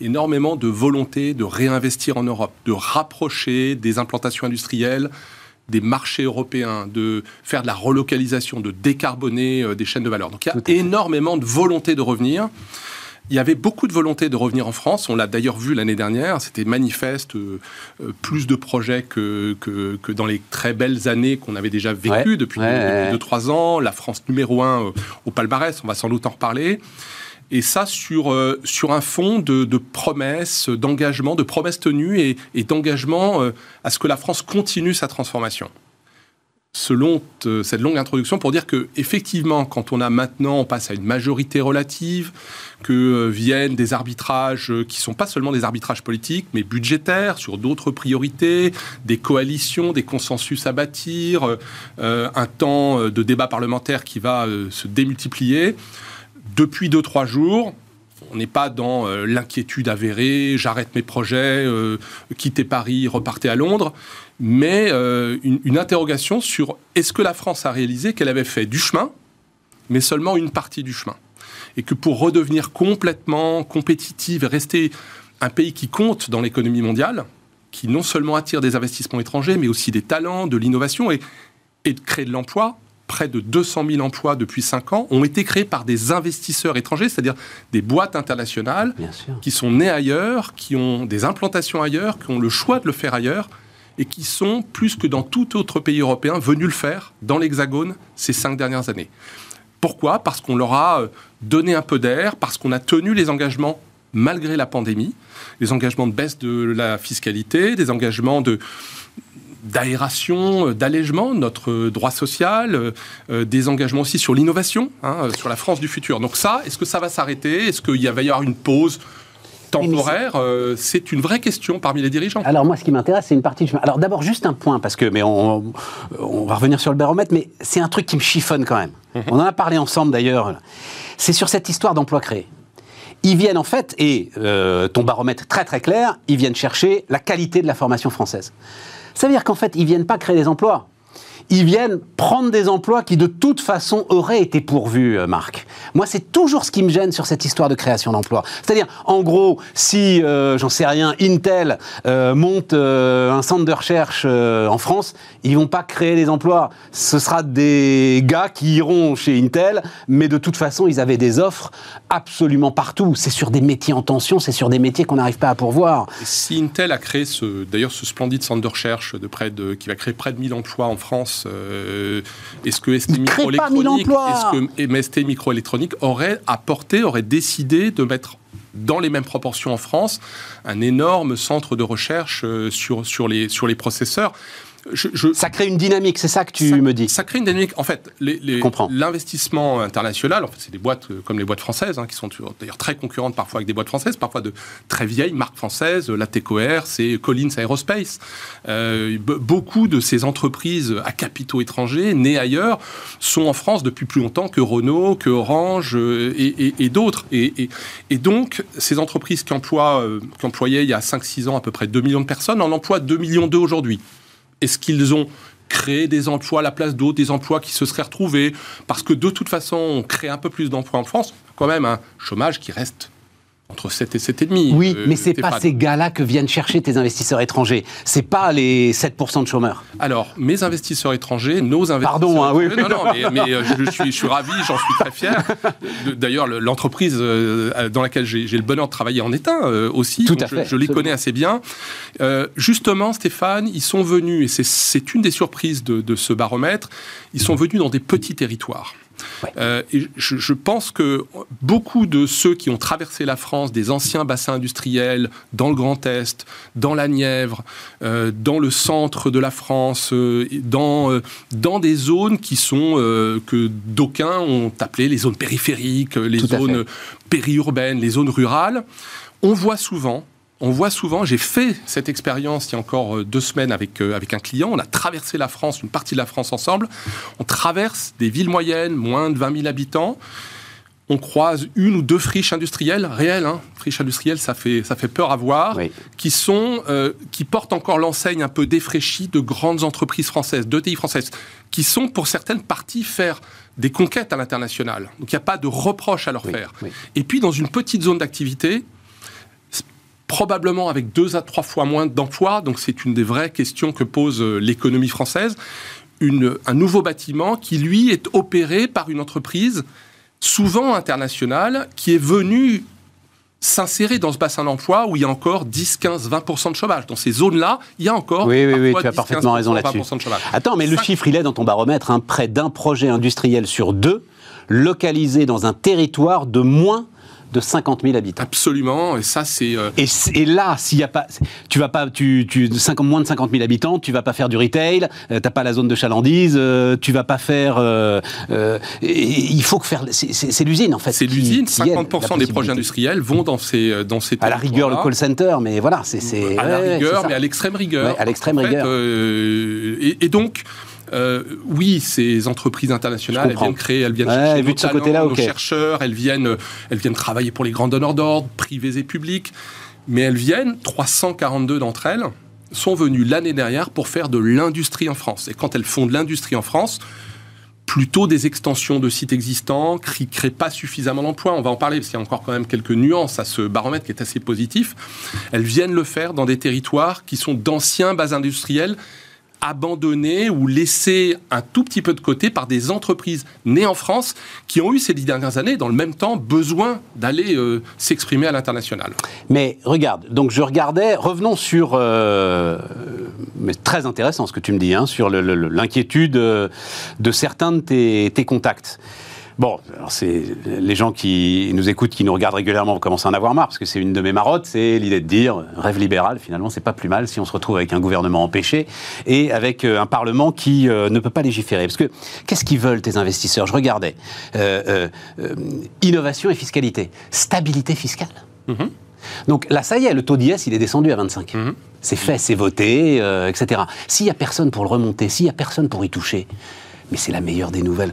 Énormément de volonté de réinvestir en Europe, de rapprocher des implantations industrielles des marchés européens, de faire de la relocalisation, de décarboner des chaînes de valeur. Donc il y a énormément de volonté de revenir. Il y avait beaucoup de volonté de revenir en France. On l'a d'ailleurs vu l'année dernière. C'était manifeste, euh, euh, plus de projets que, que, dans les très belles années qu'on avait déjà vécues depuis 2-3 ans. La France numéro un euh, au palmarès, on va sans doute en reparler. Et ça sur, sur un fond de, promesses, d'engagement, de promesses tenues et, et d'engagement à ce que la France continue sa transformation selon euh, cette longue introduction pour dire que effectivement, quand on a maintenant, on passe à une majorité relative, que euh, viennent des arbitrages euh, qui sont pas seulement des arbitrages politiques, mais budgétaires sur d'autres priorités, des coalitions, des consensus à bâtir, un temps de débat parlementaire qui va se démultiplier. Depuis deux trois jours, on n'est pas dans l'inquiétude avérée, j'arrête mes projets, quittez Paris, repartez à Londres mais euh, une, interrogation sur est-ce que la France a réalisé qu'elle avait fait du chemin mais seulement une partie du chemin. Et que pour redevenir complètement compétitive et rester un pays qui compte dans l'économie mondiale, qui non seulement attire des investissements étrangers, mais aussi des talents, de l'innovation et, et de créer de l'emploi, près de 200 000 emplois depuis 5 ans ont été créés par des investisseurs étrangers, c'est-à-dire des boîtes internationales qui sont nées ailleurs, qui ont des implantations ailleurs, qui ont le choix de le faire ailleurs et qui sont, plus que dans tout autre pays européen, venus le faire dans l'Hexagone ces cinq dernières années. Pourquoi? Parce qu'on leur a euh, donné un peu d'air, parce qu'on a tenu les engagements malgré la pandémie, les engagements de baisse de la fiscalité, des engagements d'aération, euh, d'allègement notre droit social, euh, euh, des engagements aussi sur l'innovation, hein, sur la France du futur. Donc ça, est-ce que ça va s'arrêter? Est-ce qu'il va y avoir une pause temporaire C'est une vraie question parmi les dirigeants. Alors moi, ce qui m'intéresse, c'est une partie du Alors d'abord, juste un point, parce que, mais on, on va revenir sur le baromètre, mais c'est un truc qui me chiffonne quand même. Mhm. On en a parlé ensemble d'ailleurs. C'est sur cette histoire d'emploi créé. Ils viennent en fait, et ton baromètre très très clair, ils viennent chercher la qualité de la formation française. Ça veut dire qu'en fait, ils viennent pas créer des emplois ils viennent prendre des emplois qui de toute façon auraient été pourvus, euh, Marc. Moi, c'est toujours ce qui me gêne sur cette histoire de création d'emplois. C'est-à-dire, en gros, si, euh, j'en sais rien, Intel euh, monte un centre de recherche en France, ils vont pas créer des emplois. Ce sera des gars qui iront chez Intel, mais de toute façon, ils avaient des offres absolument partout. C'est sur des métiers en tension, c'est sur des métiers qu'on n'arrive pas à pourvoir. si Intel a créé d'ailleurs ce splendide centre de recherche de près de, qui va créer près de 1000 emplois en France, euh, est-ce que ST Microélectronique, aurait apporté, aurait décidé de mettre dans les mêmes proportions en France, un énorme centre de recherche euh, sur, sur, les, sur les processeurs ça crée une dynamique, c'est ça que tu me dis Ça crée une dynamique. En fait, l'investissement international, en fait, c'est des boîtes euh, comme les boîtes françaises, hein, qui sont d'ailleurs très concurrentes parfois avec des boîtes françaises, parfois de très vieilles marques françaises. La TECOR, c'est Collins Aerospace. Euh, beaucoup de ces entreprises à capitaux étrangers, nées ailleurs, sont en France depuis plus longtemps que Renault, que Orange euh, et, d'autres. Et, donc, ces entreprises qui, emploient, qui employaient il y a 5-6 ans à peu près 2 millions de personnes en emploient 2 millions d'eux aujourd'hui. Est-ce qu'ils ont créé des emplois à la place d'autres, des emplois qui se seraient retrouvés? Parce que de toute façon, on crée un peu plus d'emplois en France, quand même un chômage qui reste entre 7 et 7,5. Oui, euh, mais c'est pas, pas ces gars-là que viennent chercher tes investisseurs étrangers. C'est pas les 7% de chômeurs. Alors, mes investisseurs étrangers, nos investisseurs. Pardon, hein, oui. Non, non, mais, euh, je, suis, je, suis, ravi, j'en suis très fier. D'ailleurs, l'entreprise euh, dans laquelle j'ai le bonheur de travailler en est un aussi. Tout à fait. Je, les connais assez bien. justement, Stéphane, ils sont venus, et c'est une des surprises de, de ce baromètre, ils sont venus dans des petits territoires. Euh, et je, pense que beaucoup de ceux qui ont traversé la France, des anciens bassins industriels, dans le Grand Est, dans la Nièvre, euh, dans le centre de la France, euh, dans, dans des zones qui sont que d'aucuns ont appelé les zones périphériques, les zones périurbaines, les zones rurales, on voit souvent on voit souvent, j'ai fait cette expérience il y a encore euh, deux semaines avec, euh, avec un client, on a traversé la France, une partie de la France ensemble, on traverse des villes moyennes, moins de 20 000 habitants, on croise une ou deux friches industrielles réelles, hein, friches industrielles, ça fait, ça fait peur à voir, qui, sont, euh, qui portent encore l'enseigne un peu défraîchie de grandes entreprises françaises, d'ETI françaises, qui sont pour certaines parties faire des conquêtes à l'international. Donc il n'y a pas de reproche à leur faire. Et puis dans une petite zone d'activité, probablement avec deux à trois fois moins d'emplois, donc c'est une des vraies questions que pose euh, l'économie française, une, un nouveau bâtiment qui, lui, est opéré par une entreprise souvent internationale qui est venue s'insérer dans ce bassin d'emploi où il y a encore 10, 15, 20% de chômage. Dans ces zones-là, il y a encore. Oui, oui, oui, tu as parfaitement raison là-dessus. Attends, mais le chiffre, il est dans ton baromètre, hein, près d'un projet industriel sur deux localisé dans un territoire de moins de 50 000 habitants. Absolument, et ça c'est... Euh, et, là, s'il y a pas... Tu vas pas... Tu, tu, 50, moins de 50 000 habitants, tu vas pas faire du retail, tu euh, t'as pas la zone de chalandise, euh, tu vas pas faire... il faut que faire... C'est l'usine, en fait. C'est l'usine, 50% des projets industriels vont dans ces, dans ces À la rigueur, le call center, mais voilà, c'est... À la rigueur, mais à l'extrême rigueur. à l'extrême rigueur. et, donc... Euh, oui, ces entreprises internationales, elles viennent créer, elles viennent chercher nos, talents, côté -là, nos chercheurs, elles viennent, elles viennent travailler pour les grands donneurs d'ordre, privés et publics, mais elles viennent, 342 d'entre elles, sont venues l'année dernière pour faire de l'industrie en France. Et quand elles font de l'industrie en France, plutôt des extensions de sites existants qui ne créent pas suffisamment d'emplois. On va en parler parce qu'il y a encore quand même quelques nuances à ce baromètre qui est assez positif. Elles viennent le faire dans des territoires qui sont d'anciens bases industrielles abandonnés ou laissés un tout petit peu de côté par des entreprises nées en France qui ont eu ces dix dernières années, dans le même temps, besoin d'aller euh, s'exprimer à l'international. Mais regarde, donc je regardais, revenons sur, euh, mais très intéressant ce que tu me dis, hein, sur l'inquiétude euh, de certains de tes contacts. Bon, c'est les gens qui nous écoutent, qui nous regardent régulièrement, commencent à en avoir marre, parce que c'est une de mes marottes, c'est l'idée de dire rêve libéral. Finalement, c'est pas plus mal si on se retrouve avec un gouvernement empêché et avec euh, un parlement qui euh, ne peut pas légiférer. Parce que qu'est-ce qu'ils veulent tes investisseurs? Je regardais euh, innovation et fiscalité, stabilité fiscale. Mm-hmm. Donc là, ça y est, le taux d'IS, il est descendu à 25. Mm-hmm. C'est fait, c'est voté, etc. S'il n'y a personne pour le remonter, s'il n'y a personne pour y toucher, mais c'est la meilleure des nouvelles.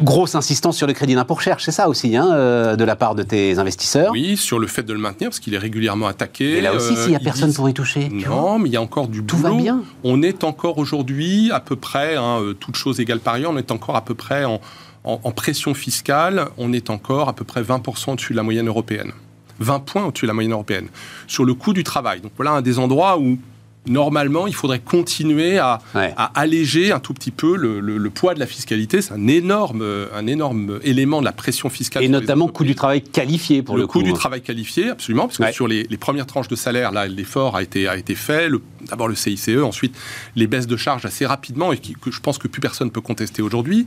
Grosse insistance sur le crédit d'impôt recherche, c'est ça aussi, hein, euh, de la part de tes investisseurs? Oui, sur le fait de le maintenir, parce qu'il est régulièrement attaqué. Et là aussi, s'il n'y a euh, personne pour y toucher. Non, mais il y a encore du Tout va bien. On est encore aujourd'hui à peu près, hein, euh, toutes choses égales par ailleurs, on est encore à peu près en, en pression fiscale, on est encore à peu près 20% au-dessus de la moyenne européenne. 20 points au-dessus de la moyenne européenne. Sur le coût du travail. Donc voilà un des endroits où normalement, il faudrait continuer à, alléger un tout petit peu le, poids de la fiscalité. C'est un énorme, un énorme élément de la pression fiscale. Et notamment coût du travail qualifié pour le, le coût. du travail qualifié, absolument, parce que sur les, premières tranches de salaire, là, l'effort a été, a été fait. D'abord le CICE, ensuite les baisses de charges assez rapidement, et que je pense que plus personne ne peut contester aujourd'hui.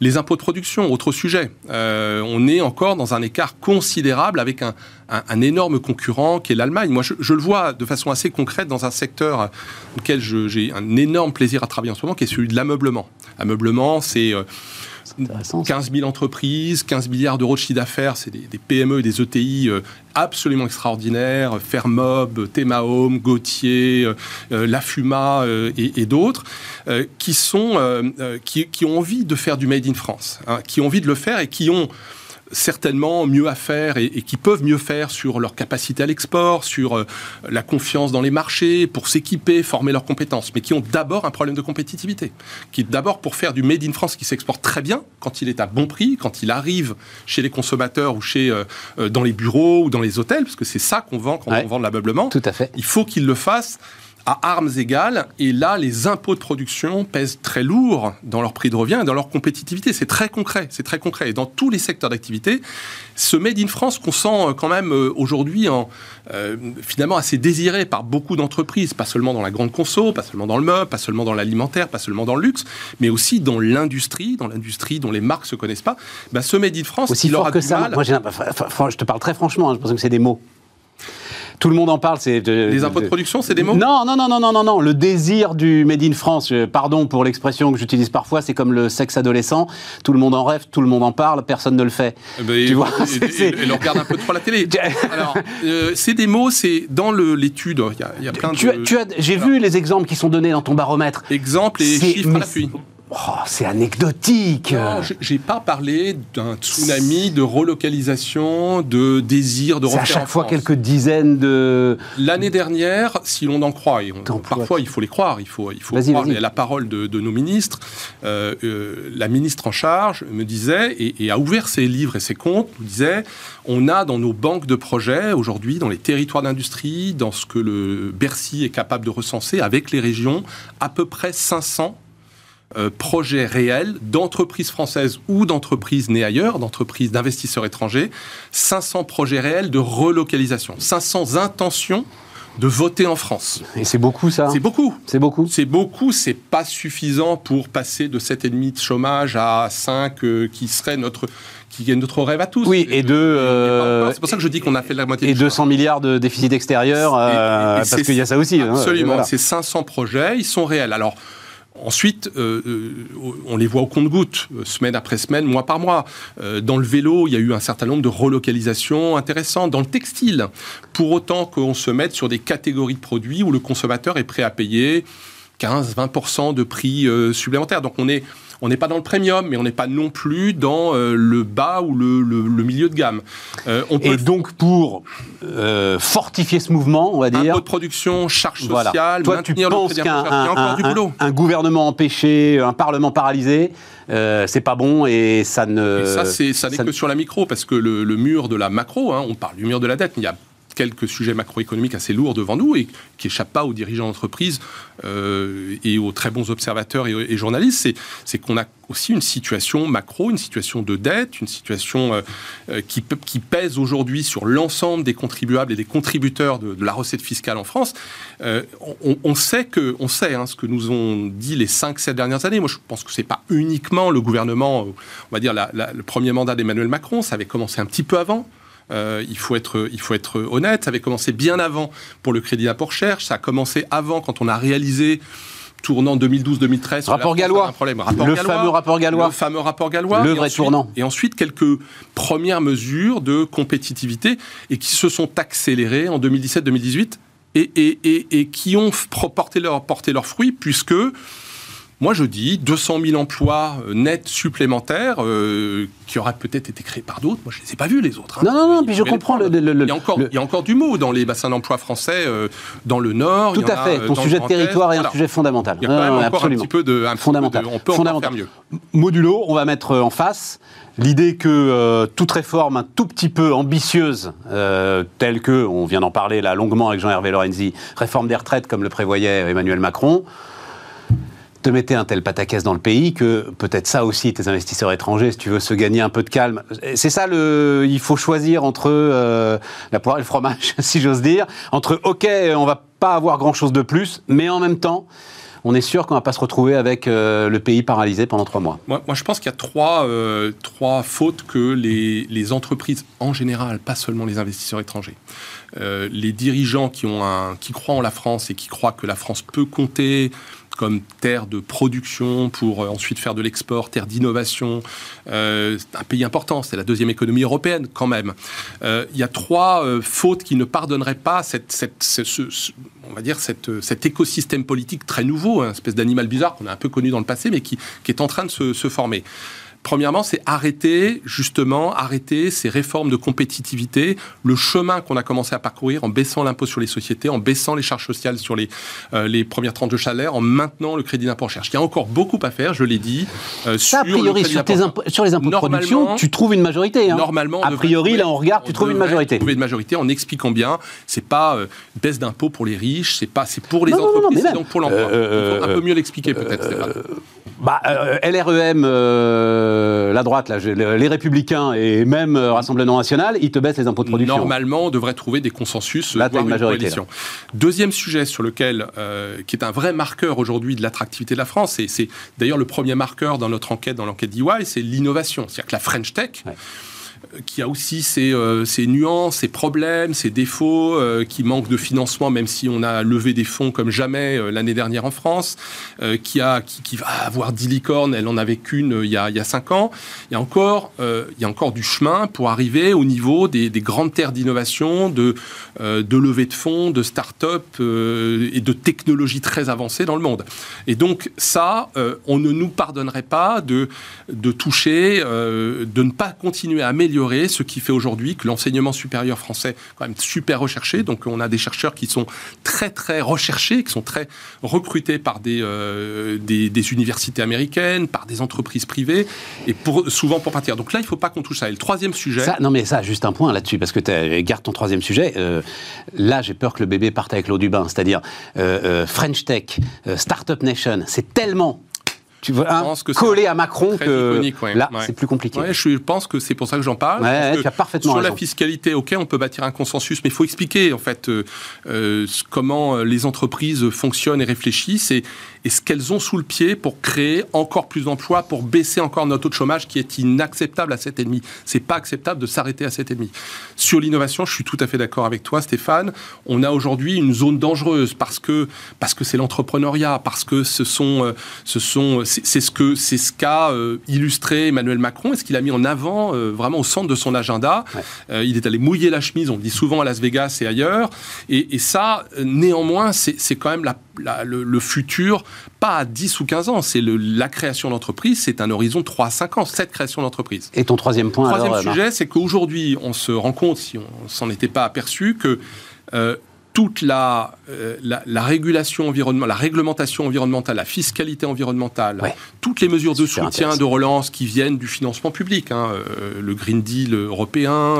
Les impôts de production, autre sujet. Euh, on est encore dans un écart considérable avec un, un, énorme concurrent qui est l'Allemagne. Moi, je, le vois de façon assez concrète dans un secteur auquel j'ai un énorme plaisir à travailler en ce moment, qui est celui de l'ameublement. L'ameublement, c'est... 15 euh, 000 entreprises, 15 milliards d'euros de chiffre d'affaires, c'est des, PME et des ETI euh, absolument extraordinaires, Fermob, Thema Home, Gauthier, La Fuma et, d'autres, qui, sont, qui, qui, ont envie de faire du Made in France, hein, qui ont envie de le faire et qui ont certainement mieux à faire et, qui peuvent mieux faire sur leur capacité à l'export, sur euh, la confiance dans les marchés, pour s'équiper, former leurs compétences, mais qui ont d'abord un problème de compétitivité, qui est d'abord pour faire du made in France qui s'exporte très bien quand il est à bon prix, quand il arrive chez les consommateurs ou chez euh, euh, dans les bureaux ou dans les hôtels, parce que c'est ça qu'on vend quand on vend de l'ameublement. Tout à fait. Il faut qu'il le fasse à armes égales. Et là, les impôts de production pèsent très lourd dans leur prix de revient et dans leur compétitivité. C'est très concret. C'est très concret. Et dans tous les secteurs d'activité, ce Made in France qu'on sent euh, quand même euh, aujourd'hui en, euh, finalement assez désiré par beaucoup d'entreprises, pas seulement dans la grande conso, pas seulement dans le meuble, pas seulement dans l'alimentaire, pas seulement dans le luxe, mais aussi dans l'industrie, dans l'industrie dont les marques se connaissent pas. Ben, ce Made in France, aussi fort que ça. Moi, je te parle très franchement. Hein, je pense que c'est des mots. Tout le monde en parle. C'est les impôts de production, c'est des mots Non, non, non, non, non, non, non. Le désir du Made in France. Pardon pour l'expression que j'utilise parfois. C'est comme le sexe adolescent. Tout le monde en rêve, tout le monde en parle, personne ne le fait. Eh ben, tu vois et, le regarde un peu trop la télé. Alors, euh, c'est des mots. C'est dans l'étude. Il y, a plein tu de. tu as, J'ai vu les exemples qui sont donnés dans ton baromètre. Exemples et chiffres à l'appui. Oh, c'est anecdotique. J'ai pas parlé d'un tsunami de relocalisation, de désir de. C'est à chaque fois quelques dizaines de. L'année dernière, si l'on en croit, et parfois il faut les croire, il faut, il faut croire la parole de, nos ministres. Euh, euh, la ministre en charge me disait et, a ouvert ses livres et ses comptes, nous disait on a dans nos banques de projets aujourd'hui, dans les territoires d'industrie, dans ce que le Bercy est capable de recenser avec les régions, à peu près 500 euh, projets réels d'entreprises françaises ou d'entreprises nées ailleurs, d'entreprises d'investisseurs étrangers, 500 projets réels de relocalisation, 500 intentions de voter en France. Et c'est beaucoup ça C'est beaucoup. C'est beaucoup? C'est beaucoup, c'est pas suffisant pour passer de 7,5 de chômage à 5 euh, qui serait notre qui est notre rêve à tous. Oui, et de. Euh, c'est pour ça que je dis qu'on a fait la moitié. Et 200 milliards de déficit extérieur, parce qu'il y a ça aussi. Hein, absolument. Ces 500 projets, ils sont réels. Alors. Ensuite, euh, euh, on les voit au compte-gouttes, euh, semaine après semaine, mois par mois. dans le vélo, il y a eu un certain nombre de relocalisations intéressantes. Dans le textile, pour autant qu'on se mette sur des catégories de produits où le consommateur est prêt à payer 15-20% de prix supplémentaires. Donc on est on n'est pas dans le premium, mais on n'est pas non plus dans le bas ou le, milieu de gamme. on peut Et donc pour fortifier ce mouvement, on va dire. Un peu de production, charge sociale, Toi, tu penses qu'un un, un, gouvernement empêché, un parlement paralysé, euh, c'est pas bon et ça ne. ça, ça n'est que sur la micro, parce que le, mur de la macro, hein, on parle du mur de la dette, mais il y a quelques sujets macroéconomiques assez lourds devant nous et qui échappent pas aux dirigeants d'entreprise euh, et aux très bons observateurs et, journalistes, c'est qu'on a aussi une situation macro, une situation de dette, une situation euh, euh, qui, pèse aujourd'hui sur l'ensemble des contribuables et des contributeurs de, la recette fiscale en France. on, sait que, on sait hein, ce que nous ont dit les 5-7 dernières années. Moi, je pense que c'est pas uniquement le gouvernement, on va dire le premier mandat d'Emmanuel Macron, ça avait commencé un petit peu avant. Euh, il, faut être, il faut être honnête. Ça avait commencé bien avant pour le crédit d'impôt recherche. Ça a commencé avant quand on a réalisé tournant 2012-2013. Rapport Gallois. le fameux rapport Gallois. Le fameux rapport Gallois. Le vrai tournant. Et ensuite, quelques premières mesures de compétitivité et qui se sont accélérées en 2017-2018 et, et, et, qui ont porté leurs leur fruits puisque moi, je dis 200 000 emplois euh, nets supplémentaires euh, qui auraient peut-être été créés par d'autres. Moi, je ne les ai pas vus, les autres. Hein. Non, non, non, puis je comprends. Le, il, y a encore, il y a encore du mot dans les bassins d'emploi français, euh, dans le Nord. Tout à fait. Ton sujet de territoire est un sujet fondamental. Il y a quand même encore un petit peu de... fondamental. on peut fondamental. faire mieux. Modulo, on va mettre en face l'idée que toute réforme un tout petit peu ambitieuse, telle que, on vient d'en parler là longuement avec Jean-Hervé Lorenzi, réforme des retraites comme le prévoyait Emmanuel Macron, te mettais un tel pataquès dans le pays que peut-être ça aussi, tes investisseurs étrangers, si tu veux se gagner un peu de calme. C'est ça le. Il faut choisir entre euh, la poire et le fromage, si j'ose dire. Entre OK, on va pas avoir grand-chose de plus, mais en même temps, on est sûr qu'on va pas se retrouver avec euh, le pays paralysé pendant trois mois. Moi, moi je pense qu'il y a trois, euh, trois fautes que les, les, entreprises en général, pas seulement les investisseurs étrangers, les dirigeants qui, ont un, qui croient en la France et qui croient que la France peut compter comme terre de production pour euh, ensuite faire de l'export, terre d'innovation. Euh, un pays important, c'est la deuxième économie européenne quand même. Euh, il y a trois fautes qui ne pardonneraient pas cette, cette, ce, on va dire cette, cet écosystème politique très nouveau, une hein, espèce d'animal bizarre qu'on a un peu connu dans le passé, mais qui, qui est en train de se, se former. Premièrement, c'est arrêter, justement, arrêter ces réformes de compétitivité, le chemin qu'on a commencé à parcourir en baissant l'impôt sur les sociétés, en baissant les charges sociales sur les, euh, les premières tranches de salaire, en maintenant le crédit d'impôt recherche. Il y a encore beaucoup à faire, je l'ai dit. Euh, Ça, a priori, sur, sur, les impôts de production, tu trouves une majorité. Hein. Normalement, a priori, là, on regarde, tu trouves une majorité. Trouver une majorité en expliquant bien, c'est pas euh, baisse d'impôt pour les riches, c'est pas, c'est pour les entreprises, c'est donc pour l'emploi. un peu mieux l'expliquer peut-être. Bah, LREM euh, la droite, là, les Républicains et même euh, Rassemblement National, ils te baissent les impôts de production. Normalement, on devrait trouver des consensus, là, voire une, majorité, Deuxième sujet sur lequel, euh, qui est un vrai marqueur aujourd'hui de l'attractivité de la France, et c'est d'ailleurs le premier marqueur dans notre enquête, dans l'enquête d'EY, c'est l'innovation. C'est-à-dire que la French Tech, qui a aussi ses, euh, ses, nuances, ses problèmes, ses défauts, euh, qui manque de financement, même si on a levé des fonds comme jamais euh, l'année dernière en France, qui, a, qui, va avoir 10 licornes, elle en avait qu'une il, y a, il y a 5 ans. Il y, a encore, il y a encore du chemin pour arriver au niveau des, des grandes terres d'innovation, de, de levée de fonds, de start-up et de technologies très avancées dans le monde. Et donc ça, on ne nous pardonnerait pas de, de toucher, de ne pas continuer à améliorer ce qui fait aujourd'hui que l'enseignement supérieur français est quand même super recherché. Donc on a des chercheurs qui sont très très recherchés, qui sont très recrutés par des, euh, universités américaines, par des entreprises privées, et souvent pour partir. Donc là, il ne faut pas qu'on touche ça. Et le troisième sujet... Non mais ça, juste un point là-dessus, parce que garde ton troisième sujet. Euh, là, j'ai peur que le bébé parte avec l'eau du bain. C'est-à-dire euh, French Tech, Startup Nation, c'est tellement tu veux hein, coller à Macron que là, c'est plus compliqué. je pense que c'est pour ça que j'en parle. tu as parfaitement sur la fiscalité, ok, on peut bâtir un consensus, mais il faut expliquer en fait euh, euh, comment les entreprises fonctionnent et réfléchissent et, et ce qu'elles ont sous le pied pour créer encore plus d'emplois, pour baisser encore notre taux de chômage qui est inacceptable à 7,5. C'est pas acceptable de s'arrêter à 7,5. Sur l'innovation, je suis tout à fait d'accord avec toi, Stéphane. On a aujourd'hui une zone dangereuse parce que parce que c'est l'entrepreneuriat, parce que ce sont ce sont c'est ce que c'est ce qu'a euh, illustré Emmanuel Macron et ce qu'il a mis en avant euh, vraiment au centre de son agenda. Euh, il est allé mouiller la chemise, on le dit souvent à Las Vegas et ailleurs. Et, et ça, néanmoins, c'est quand même la, le, futur, pas à 10 ou 15 ans. C'est la création d'entreprises, c'est un horizon 3 à 5 ans, cette création d'entreprises. Et ton troisième point Troisième sujet, c'est qu'aujourd'hui, on se rend compte, si on s'en était pas aperçu, que euh, toute la, euh, la, régulation environnementale, la réglementation environnementale, la fiscalité environnementale, toutes les mesures de soutien, de relance qui viennent du financement public, hein, euh, le Green Deal européen,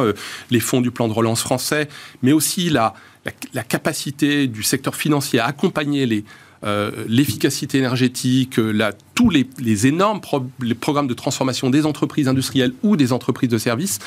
les fonds du plan de relance français, mais aussi la, la capacité du secteur financier à accompagner les, l'efficacité énergétique, la, tous les, les énormes les programmes de transformation des entreprises industrielles ou des entreprises de services,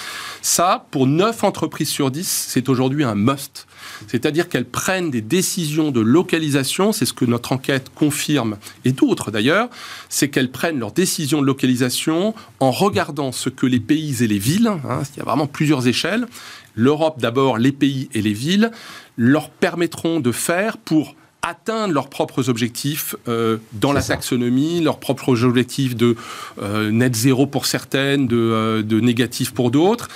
ça, pour 9 entreprises sur 10, c'est aujourd'hui un must. C'est-à-dire qu'elles prennent des décisions de localisation, c'est ce que notre enquête confirme, et d'autres d'ailleurs, c'est qu'elles prennent leurs décisions de localisation en regardant ce que les pays et les villes, hein, il y a vraiment plusieurs échelles, l'Europe d'abord, les pays et les villes, leur permettront de faire pour atteindre leurs propres objectifs euh, dans la taxonomie, leurs propres objectifs de euh, net zéro pour certaines, de, euh, de négatif pour d'autres,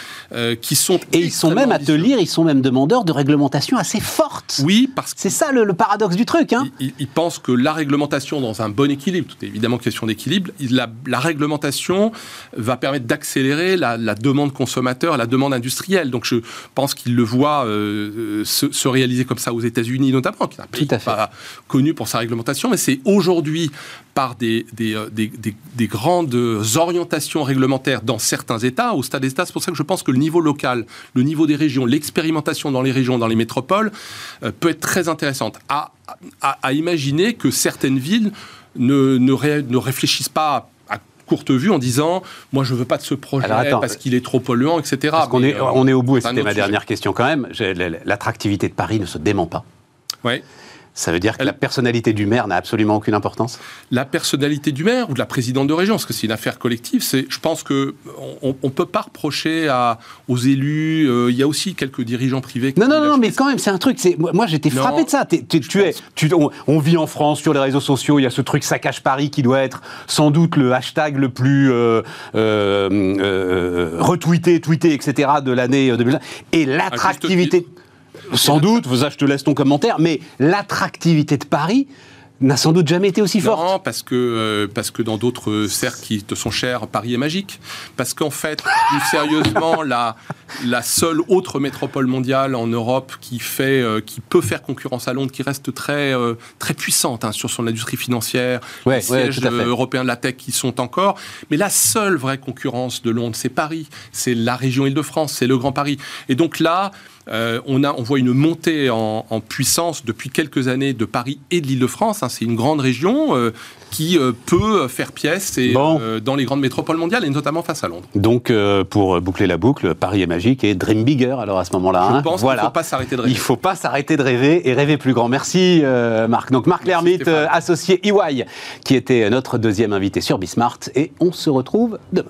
qui sont et ils sont même à te lire, ils sont même demandeurs de réglementation assez forte. Oui, parce que c'est ça le, paradoxe du truc. Hein. Ils, pensent que la réglementation dans un bon équilibre, tout est évidemment question d'équilibre, la, la, réglementation va permettre d'accélérer la, la, demande consommateur, la demande industrielle. Donc je pense qu'ils le voient se, se, réaliser comme ça aux États-Unis notamment, qui Tout à fait connu pour sa réglementation, mais c'est aujourd'hui par des, euh, des, des, grandes orientations réglementaires dans certains États, au stade des États. C'est pour ça que je pense que le niveau local, le niveau des régions, l'expérimentation dans les régions, dans les métropoles, euh, peut être très intéressante. À, à, imaginer que certaines villes ne, ne, ne réfléchissent pas à courte vue en disant moi je veux pas de ce projet parce qu'il est trop polluant etc. Parce qu'on est, euh, on est au bout et c'était ma dernière question quand même. L'attractivité de Paris ne se dément pas. Ouais. Ça veut dire que la personnalité du maire n'a absolument aucune importance? La personnalité du maire ou de la présidente de région, parce que c'est une affaire collective, c'est, je pense que on ne peut pas reprocher à, aux élus, euh, il y a aussi quelques dirigeants privés... non, non, non, mais quand même, c'est un truc, c'est, moi j'étais frappé de ça. tu es, tu, on, vit en France, sur les réseaux sociaux, il y a ce truc saccage Paris qui doit être sans doute le hashtag le plus euh, euh, retweeté, tweeté, etc. de l'année 2020. Et l'attractivité... Sans doute, je te laisse ton commentaire, mais l'attractivité de Paris, n'a sans doute jamais été aussi forte. Non, parce que, euh, parce que dans d'autres cercles qui te sont chers, Paris est magique. Parce qu'en fait, plus sérieusement, la, la seule autre métropole mondiale en Europe qui, fait, euh, qui peut faire concurrence à Londres, qui reste très, euh, très puissante hein, sur son industrie financière, ouais, les sièges européens de la tech qui sont encore. Mais la seule vraie concurrence de Londres, c'est Paris. C'est la région Île-de-France, c'est le Grand Paris. Et donc là, euh, on, a, on voit une montée en, puissance depuis quelques années de Paris et de l'Île-de-France. Hein. c'est une grande région euh, qui euh, peut faire pièce et, dans les grandes métropoles mondiales et notamment face à Londres. Donc, pour boucler la boucle, Paris est magique et dream bigger alors à ce moment-là. Je hein. pense voilà. qu'il ne faut pas s'arrêter de rêver. Il ne faut pas s'arrêter de rêver et rêver plus grand. Merci Marc. Donc Marc Lermite, associé EY, qui était notre deuxième invité sur Bismart et on se retrouve demain.